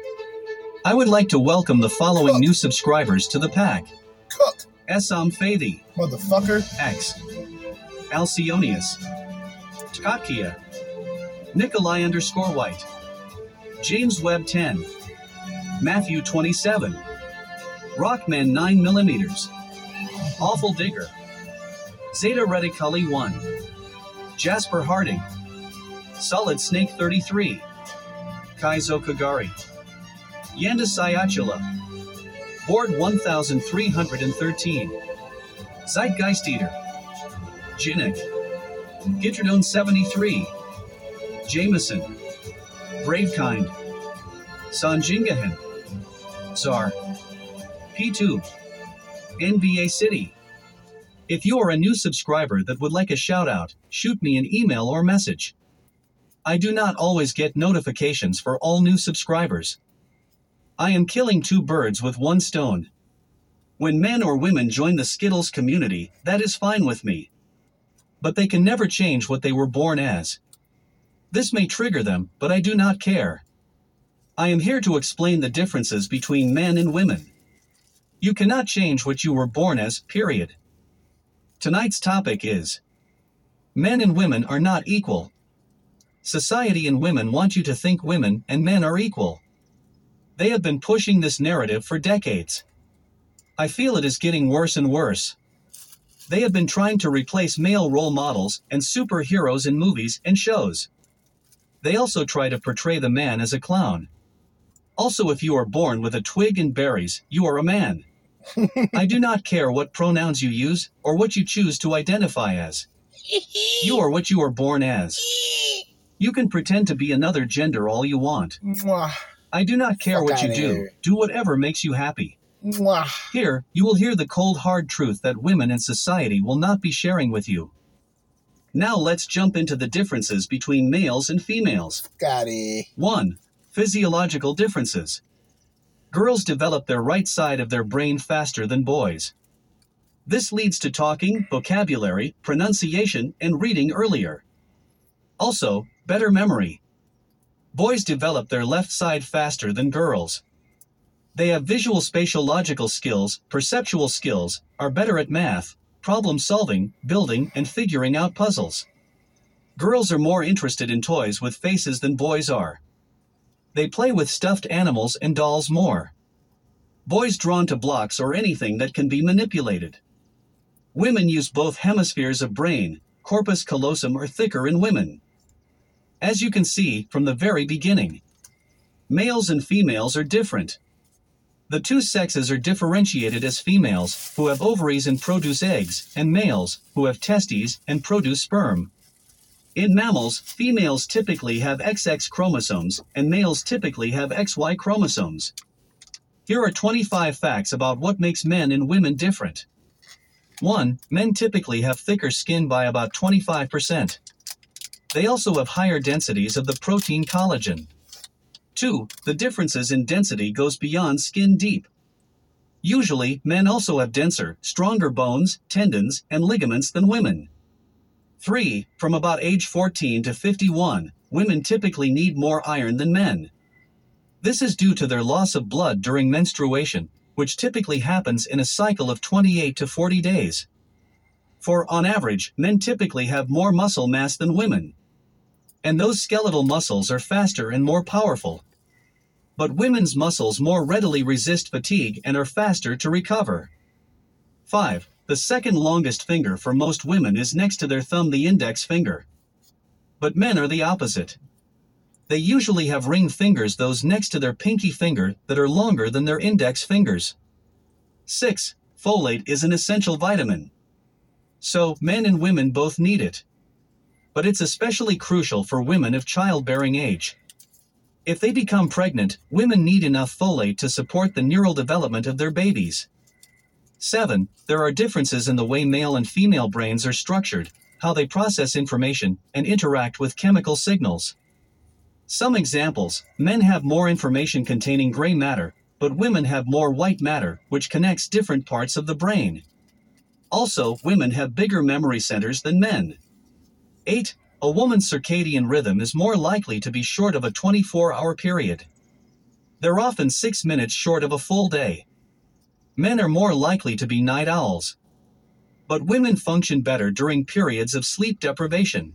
I would like to welcome the following new subscribers to the pack. Cook. Essam Fadi, Motherfucker. X, Alcionius, Tkakia, Nikolai underscore White, James Webb 10, Matthew 27, Rockman 9 millimeters, Awful Digger, Zeta Reticuli 1, Jasper Harding, Solid Snake 33, Kaizo Kagari, Yanda Sayachula, Board 1313, Zeitgeist Eater, Jinnik, Gitradone 73, Jameson, Bravekind, Sanjingahan, Tsar, P2, NBA City. If you are a new subscriber that would like a shout out, shoot me an email or message. I do not always get notifications for all new subscribers. I am killing two birds with one stone. When men or women join the Skittles community, that is fine with me. But they can never change what they were born as. This may trigger them, but I do not care. I am here to explain the differences between men and women. You cannot change what you were born as, period. Tonight's topic is Men and women are not equal. Society and women want you to think women and men are equal. They have been pushing this narrative for decades. I feel it is getting worse and worse. They have been trying to replace male role models and superheroes in movies and shows. They also try to portray the man as a clown. Also, if you are born with a twig and berries, you are a man. I do not care what pronouns you use or what you choose to identify as. You are what you are born as. You can pretend to be another gender all you want. I do not care Fuck what you do. Do whatever makes you happy. Mwah. Here, you will hear the cold hard truth that women in society will not be sharing with you. Now let's jump into the differences between males and females. Got it. 1. Physiological differences. Girls develop their right side of their brain faster than boys. This leads to talking, vocabulary, pronunciation, and reading earlier. Also, better memory. Boys develop their left side faster than girls. They have visual spatial logical skills, perceptual skills, are better at math, problem solving, building, and figuring out puzzles. Girls are more interested in toys with faces than boys are. They play with stuffed animals and dolls more. Boys drawn to blocks or anything that can be manipulated. Women use both hemispheres of brain, corpus callosum are thicker in women. As you can see from the very beginning, males and females are different. The two sexes are differentiated as females, who have ovaries and produce eggs, and males, who have testes and produce sperm. In mammals, females typically have XX chromosomes, and males typically have XY chromosomes. Here are 25 facts about what makes men and women different. 1. Men typically have thicker skin by about 25%. They also have higher densities of the protein collagen. 2. The differences in density goes beyond skin deep. Usually, men also have denser, stronger bones, tendons, and ligaments than women. 3. From about age 14 to 51, women typically need more iron than men. This is due to their loss of blood during menstruation, which typically happens in a cycle of 28 to 40 days. For, on average, men typically have more muscle mass than women. And those skeletal muscles are faster and more powerful. But women's muscles more readily resist fatigue and are faster to recover. 5. The second longest finger for most women is next to their thumb, the index finger. But men are the opposite. They usually have ring fingers, those next to their pinky finger, that are longer than their index fingers. 6. Folate is an essential vitamin. So, men and women both need it. But it's especially crucial for women of childbearing age. If they become pregnant, women need enough folate to support the neural development of their babies. 7. There are differences in the way male and female brains are structured, how they process information, and interact with chemical signals. Some examples men have more information containing gray matter, but women have more white matter, which connects different parts of the brain. Also, women have bigger memory centers than men. 8. A woman's circadian rhythm is more likely to be short of a 24 hour period. They're often 6 minutes short of a full day. Men are more likely to be night owls. But women function better during periods of sleep deprivation.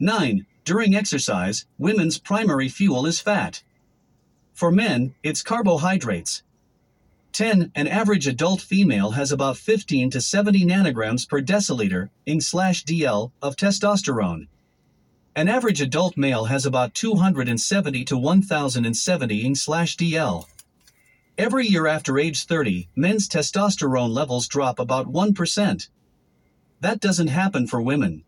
9. During exercise, women's primary fuel is fat. For men, it's carbohydrates. 10. An average adult female has about 15 to 70 nanograms per deciliter in slash DL of testosterone. An average adult male has about 270 to 1070 in slash DL. Every year after age 30, men's testosterone levels drop about 1%. That doesn't happen for women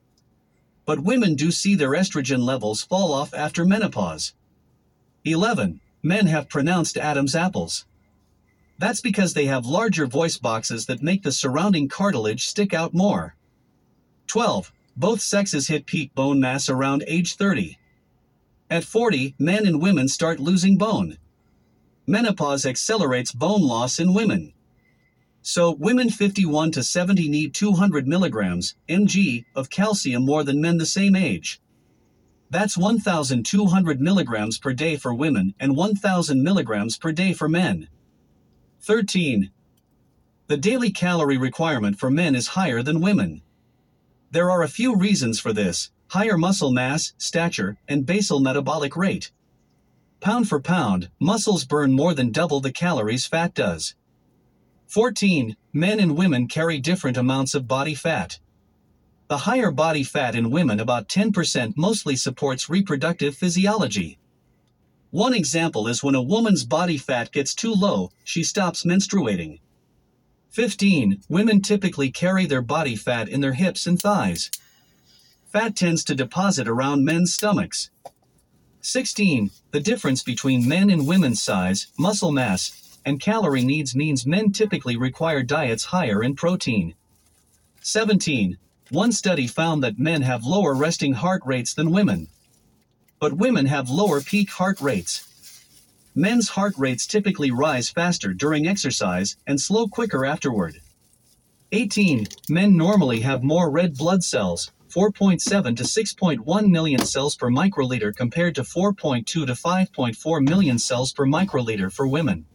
but women do see their estrogen levels fall off after menopause. 11. Men have pronounced Adam's apples. That's because they have larger voice boxes that make the surrounding cartilage stick out more. 12. Both sexes hit peak bone mass around age 30. At 40, men and women start losing bone. Menopause accelerates bone loss in women. So, women 51 to 70 need 200 milligrams, mg, of calcium more than men the same age. That's 1,200 milligrams per day for women and 1,000 milligrams per day for men. 13. The daily calorie requirement for men is higher than women. There are a few reasons for this higher muscle mass, stature, and basal metabolic rate. Pound for pound, muscles burn more than double the calories fat does. 14. Men and women carry different amounts of body fat. The higher body fat in women, about 10%, mostly supports reproductive physiology. One example is when a woman's body fat gets too low, she stops menstruating. 15. Women typically carry their body fat in their hips and thighs. Fat tends to deposit around men's stomachs. 16. The difference between men and women's size, muscle mass, and calorie needs means men typically require diets higher in protein. 17. One study found that men have lower resting heart rates than women. But women have lower peak heart rates. Men's heart rates typically rise faster during exercise and slow quicker afterward. 18. Men normally have more red blood cells, 4.7 to 6.1 million cells per microliter compared to 4.2 to 5.4 million cells per microliter for women.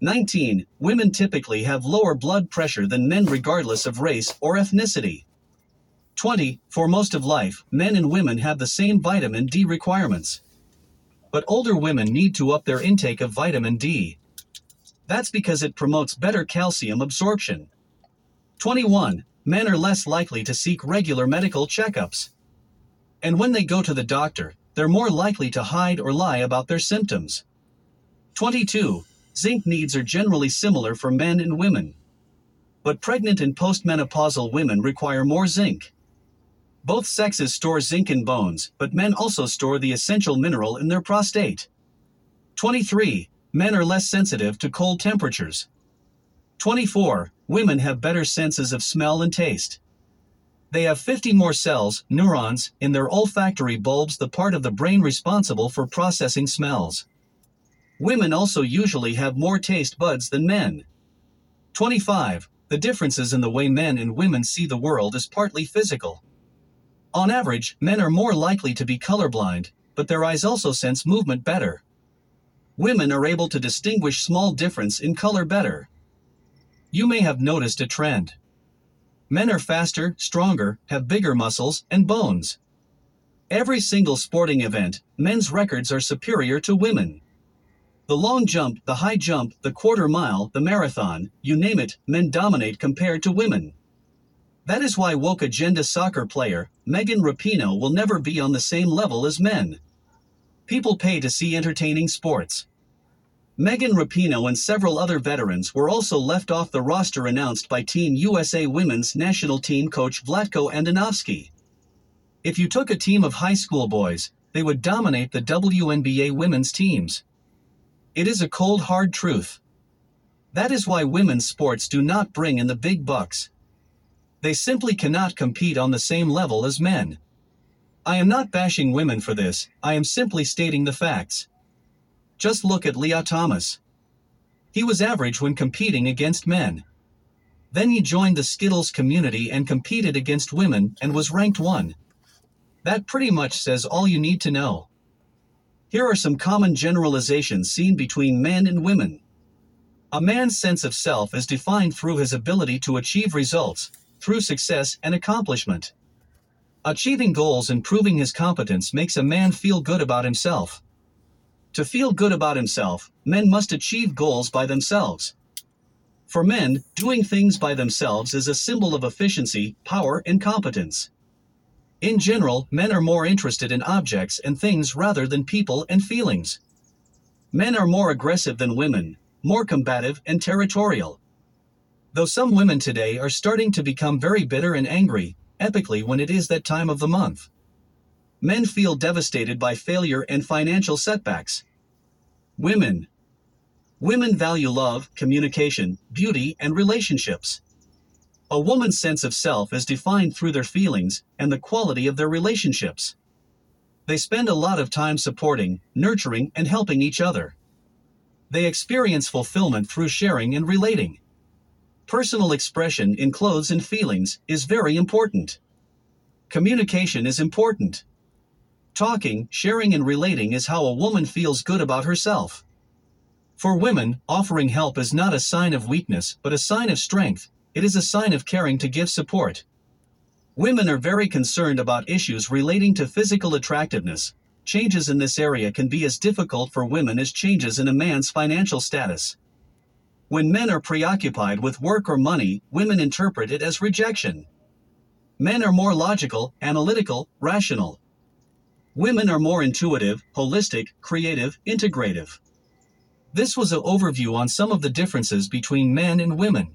19. Women typically have lower blood pressure than men regardless of race or ethnicity. 20. For most of life, men and women have the same vitamin D requirements. But older women need to up their intake of vitamin D. That's because it promotes better calcium absorption. 21. Men are less likely to seek regular medical checkups. And when they go to the doctor, they're more likely to hide or lie about their symptoms. 22. Zinc needs are generally similar for men and women. But pregnant and postmenopausal women require more zinc. Both sexes store zinc in bones, but men also store the essential mineral in their prostate. 23. Men are less sensitive to cold temperatures. 24. Women have better senses of smell and taste. They have 50 more cells, neurons, in their olfactory bulbs, the part of the brain responsible for processing smells. Women also usually have more taste buds than men. 25. The differences in the way men and women see the world is partly physical. On average, men are more likely to be colorblind, but their eyes also sense movement better. Women are able to distinguish small difference in color better. You may have noticed a trend. Men are faster, stronger, have bigger muscles and bones. Every single sporting event, men's records are superior to women. The long jump, the high jump, the quarter mile, the marathon, you name it, men dominate compared to women. That is why woke agenda soccer player Megan Rapinoe will never be on the same level as men. People pay to see entertaining sports. Megan Rapinoe and several other veterans were also left off the roster announced by Team USA women's national team coach Vlatko Andonovski. If you took a team of high school boys, they would dominate the WNBA women's teams. It is a cold hard truth. That is why women's sports do not bring in the big bucks. They simply cannot compete on the same level as men. I am not bashing women for this, I am simply stating the facts. Just look at Lia Thomas. He was average when competing against men. Then he joined the Skittles community and competed against women and was ranked 1. That pretty much says all you need to know. Here are some common generalizations seen between men and women. A man's sense of self is defined through his ability to achieve results, through success and accomplishment. Achieving goals and proving his competence makes a man feel good about himself. To feel good about himself, men must achieve goals by themselves. For men, doing things by themselves is a symbol of efficiency, power, and competence. In general, men are more interested in objects and things rather than people and feelings. Men are more aggressive than women, more combative and territorial. Though some women today are starting to become very bitter and angry, epically when it is that time of the month. Men feel devastated by failure and financial setbacks. Women. Women value love, communication, beauty, and relationships. A woman's sense of self is defined through their feelings and the quality of their relationships. They spend a lot of time supporting, nurturing, and helping each other. They experience fulfillment through sharing and relating. Personal expression in clothes and feelings is very important. Communication is important. Talking, sharing, and relating is how a woman feels good about herself. For women, offering help is not a sign of weakness, but a sign of strength. It is a sign of caring to give support. Women are very concerned about issues relating to physical attractiveness. Changes in this area can be as difficult for women as changes in a man's financial status. When men are preoccupied with work or money, women interpret it as rejection. Men are more logical, analytical, rational. Women are more intuitive, holistic, creative, integrative. This was an overview on some of the differences between men and women.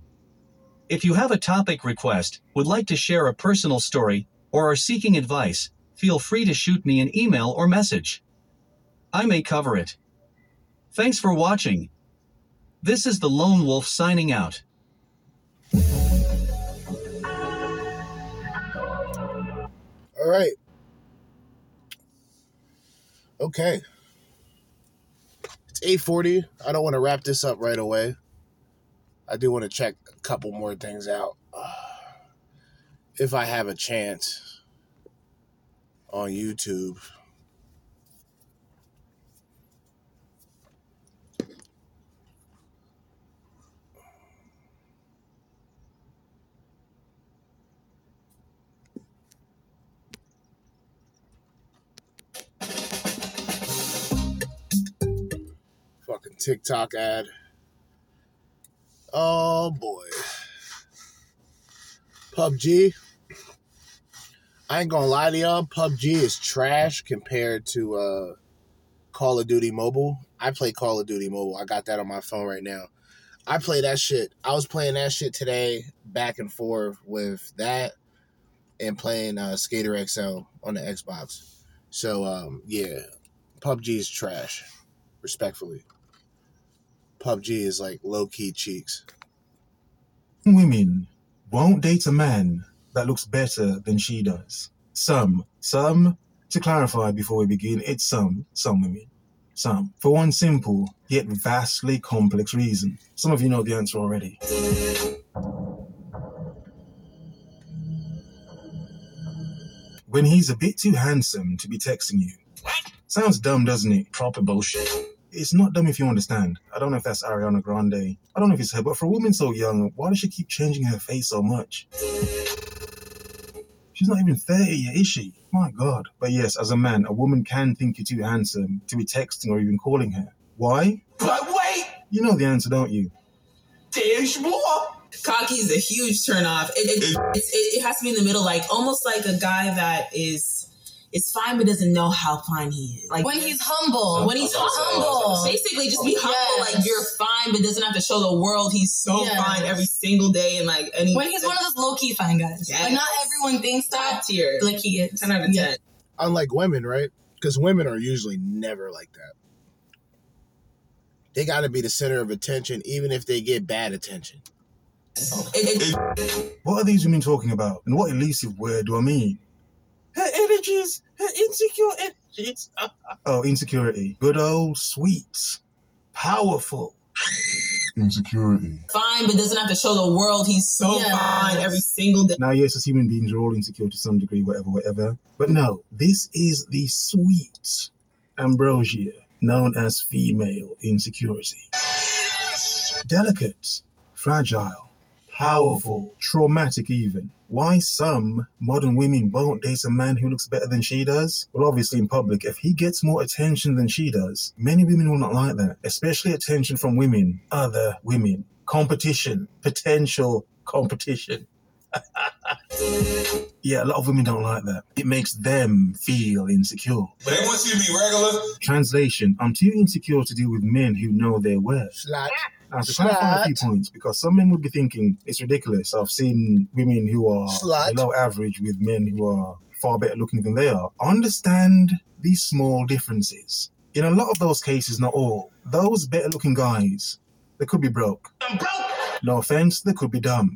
If you have a topic request, would like to share a personal story, or are seeking advice, feel free to shoot me an email or message. I may cover it. Thanks for watching. This is the Lone Wolf signing out. All right. Okay. It's 8:40. I don't want to wrap this up right away. I do want to check a couple more things out. Uh, if I have a chance on YouTube. Fucking TikTok ad. Oh boy. PUBG. I ain't gonna lie to y'all. PUBG is trash compared to uh, Call of Duty Mobile. I play Call of Duty Mobile. I got that on my phone right now. I play that shit. I was playing that shit today, back and forth with that, and playing uh, Skater XL on the Xbox. So um, yeah, PUBG is trash. Respectfully. PUBG is like low key cheeks. Women won't date a man that looks better than she does. Some, some, to clarify before we begin, it's some, some women. Some. For one simple, yet vastly complex reason. Some of you know the answer already. When he's a bit too handsome to be texting you. Sounds dumb, doesn't it? Proper bullshit. It's not dumb if you understand. I don't know if that's Ariana Grande. I don't know if it's her, but for a woman so young, why does she keep changing her face so much? She's not even 30 yet, is she? My God. But yes, as a man, a woman can think you're too handsome to be texting or even calling her. Why? But wait, You know the answer, don't you? there's more. Cocky is a huge turnoff. It, it, it's, it, it has to be in the middle, like almost like a guy that is is fine but doesn't know how fine he is. Like when he's humble. when he's I was gonna humble, basically just be humble. Yes. Like you're fine, but doesn't have to show the world he's so Yes. fine every single day and like any. When he's one of those low key fine guys. Yes. Like not everyone thinks that. top tier, Like he is. ten out of ten. Unlike women, right? Because women are usually never like that. They got to be the center of attention, even if they get bad attention. It- it- What are these women talking about? And what elusive word do I mean? Her energies, her insecure energies. Oh, insecurity. Good old sweet. Powerful. Insecurity. fine, but doesn't have to show the world he's so Yes. fine every single day. Now, yes, as human beings, we're all insecure to some degree, whatever, whatever. But no, this is the sweet ambrosia known as female insecurity. Delicate, fragile, powerful, traumatic, even. Why some modern women won't date a man who looks better than she does? Well, obviously, in public, if he gets more attention than she does, many women will not like that, especially attention from women, other women. Competition, potential competition. Yeah, a lot of women don't like that. It makes them feel insecure. But they want you to be regular. Translation I'm too insecure to deal with men who know their worth. Slut. Now, to clarify a few points, because some men would be thinking it's ridiculous. I've seen women who are Slut. below average with men who are far better looking than they are. Understand these small differences. In a lot of those cases, not all, those better looking guys, they could be broke. I'm broke. No offense, they could be dumb.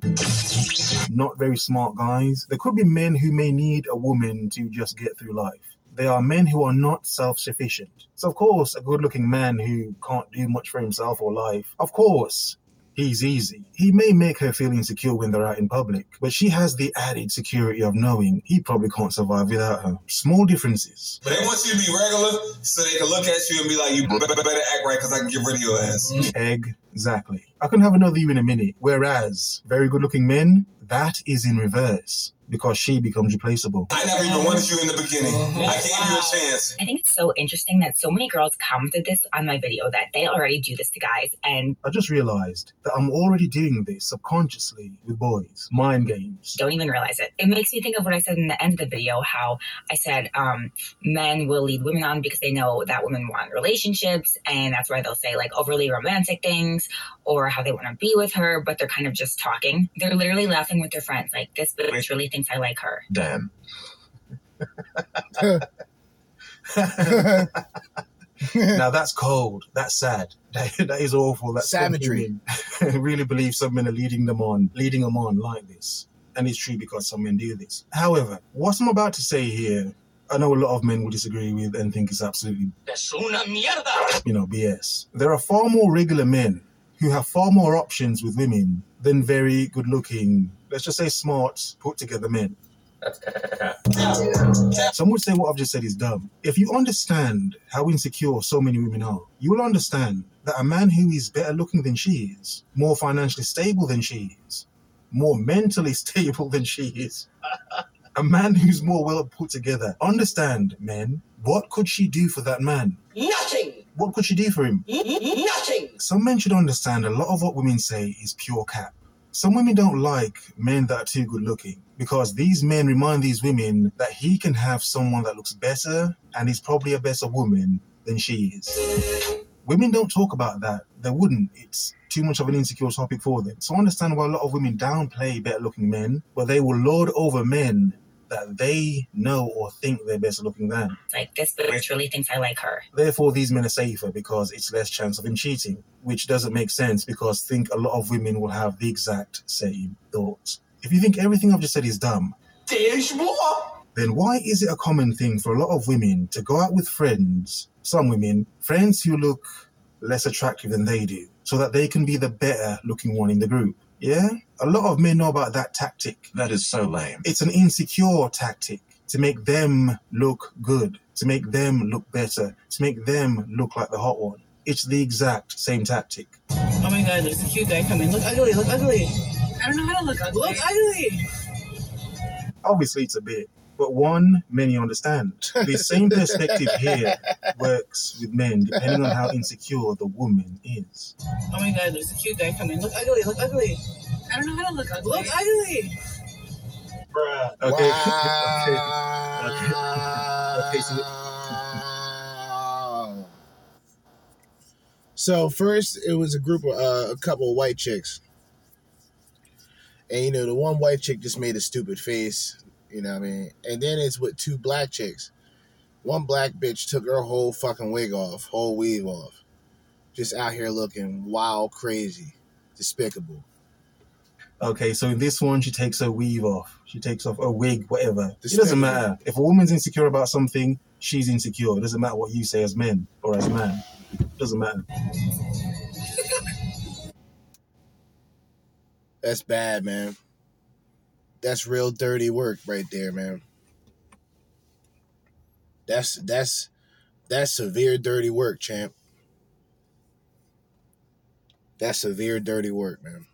Not very smart guys. There could be men who may need a woman to just get through life. They are men who are not self sufficient. So, of course, a good looking man who can't do much for himself or life, of course, he's easy. He may make her feel insecure when they're out in public, but she has the added security of knowing he probably can't survive without her. Small differences. But they want you to be regular so they can look at you and be like, you be- be- better act right because I can get rid of your ass. Egg. Exactly. I can have another you in a minute. Whereas very good looking men, that is in reverse because she becomes replaceable. I never even wanted you in the beginning. I gave you a chance. I think it's so interesting that so many girls commented this on my video that they already do this to guys and I just realized that I'm already doing this subconsciously with boys. Mind games. don't even realize it. It makes me think of what I said in the end of the video, how I said um, men will lead women on because they know that women want relationships, and that's why they'll say like overly romantic things or how they want to be with her, but they're kind of just talking. They're literally laughing with their friends, like this bitch really thinks I like her. Damn. now that's cold. That's sad. That, that is awful. That's some Savagery. women really believe some men are leading them on, leading them on like this. And it's true because some men do this. However, what I'm about to say here, I know a lot of men will disagree with and think it's absolutely Es una mierda. you know, BS. There are far more regular men who have far more options with women than very good looking, let's just say smart, put together men. Some would say what I've just said is dumb. If you understand how insecure so many women are, you will understand that a man who is better looking than she is, more financially stable than she is, more mentally stable than she is, a man who's more well put together, understand, men, what could she do for that man? Nothing. What could she do for him? Nothing. Some men should understand a lot of what women say is pure cap. Some women don't like men that are too good looking because these men remind these women that he can have someone that looks better and is probably a better woman than she is. Women don't talk about that. They wouldn't. It's too much of an insecure topic for them. So I understand why a lot of women downplay better looking men, but they will lord over men that they know or think they're better looking than. It's like this bitch really thinks I like her. Therefore, these men are safer because it's less chance of him cheating, which doesn't make sense because think a lot of women will have the exact same thoughts. If you think everything I've just said is dumb, There's more. then why is it a common thing for a lot of women to go out with friends, some women, friends who look less attractive than they do, so that they can be the better looking one in the group? Yeah? A lot of men know about that tactic. That is so lame. It's an insecure tactic to make them look good, to make them look better, to make them look like the hot one. It's the exact same tactic. Oh my god, there's a cute guy coming. Look ugly, look ugly. I don't know how to look ugly. Look ugly. Obviously, it's a bit, but one, many understand. The same perspective here works with men depending on how insecure the woman is. Oh my god, there's a cute guy coming. Look ugly, look ugly. I don't know how to look ugly. Look ugly. Bruh. Okay. okay. Okay. Okay. So, So first, it was a group of uh, a couple of white chicks, and you know the one white chick just made a stupid face, you know what I mean. And then it's with two black chicks. One black bitch took her whole fucking wig off, whole weave off, just out here looking wild, crazy, despicable. okay, so in this one, she takes her weave off. She takes off a wig, whatever. It doesn't matter. If a woman's insecure about something, she's insecure. It doesn't matter what you say as men or as man. It doesn't matter. That's bad, man. That's real dirty work right there, man. That's that's that's severe dirty work, champ. That's severe dirty work, man.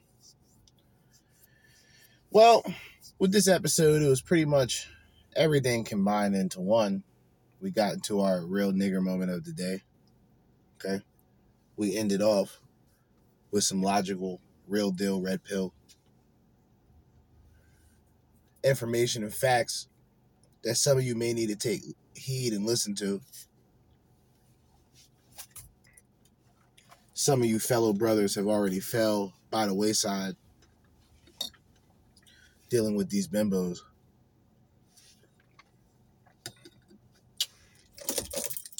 Well, with this episode, it was pretty much everything combined into one. We got into our real nigger moment of the day. Okay. We ended off with some logical, real deal red pill information and facts that some of you may need to take heed and listen to. Some of you fellow brothers have already fell by the wayside dealing with these bimbos.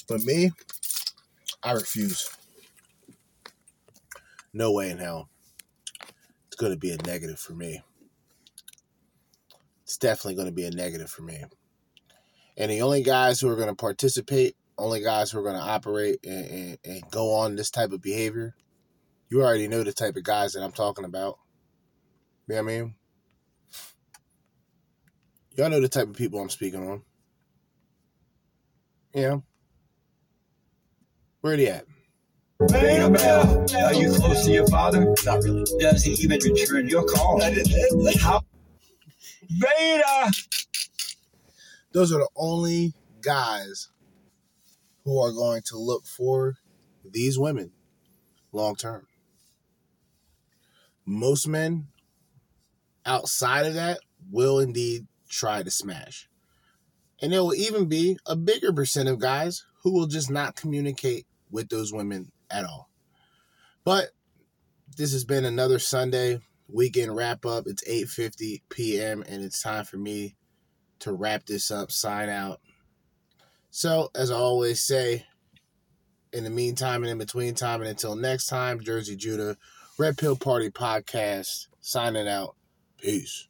But me, I refuse. No way in hell. It's going to be a negative for me it's definitely going to be a negative for me. And the only guys who are going to participate, only guys who are going to operate and, and, and, go on this type of behavior, you already know the type of guys that I'm talking about. You know what I mean? Y'all know the type of people I'm speaking on. Yeah. Where are they at? Are you close to your father? Not really. Does he even return your call? How? Beta. Those are the only guys who are going to look for these women long term. Most men outside of that will indeed try to smash. And there will even be a bigger percent of guys who will just not communicate with those women at all. But this has been another Sunday weekend wrap up. It's 8:50 p.m. and it's time for me to wrap this up, sign out. So, as I always say, in the meantime and in between time and until next time, Jerzee Judah, Red Pill Party Podcast, signing out. Peace.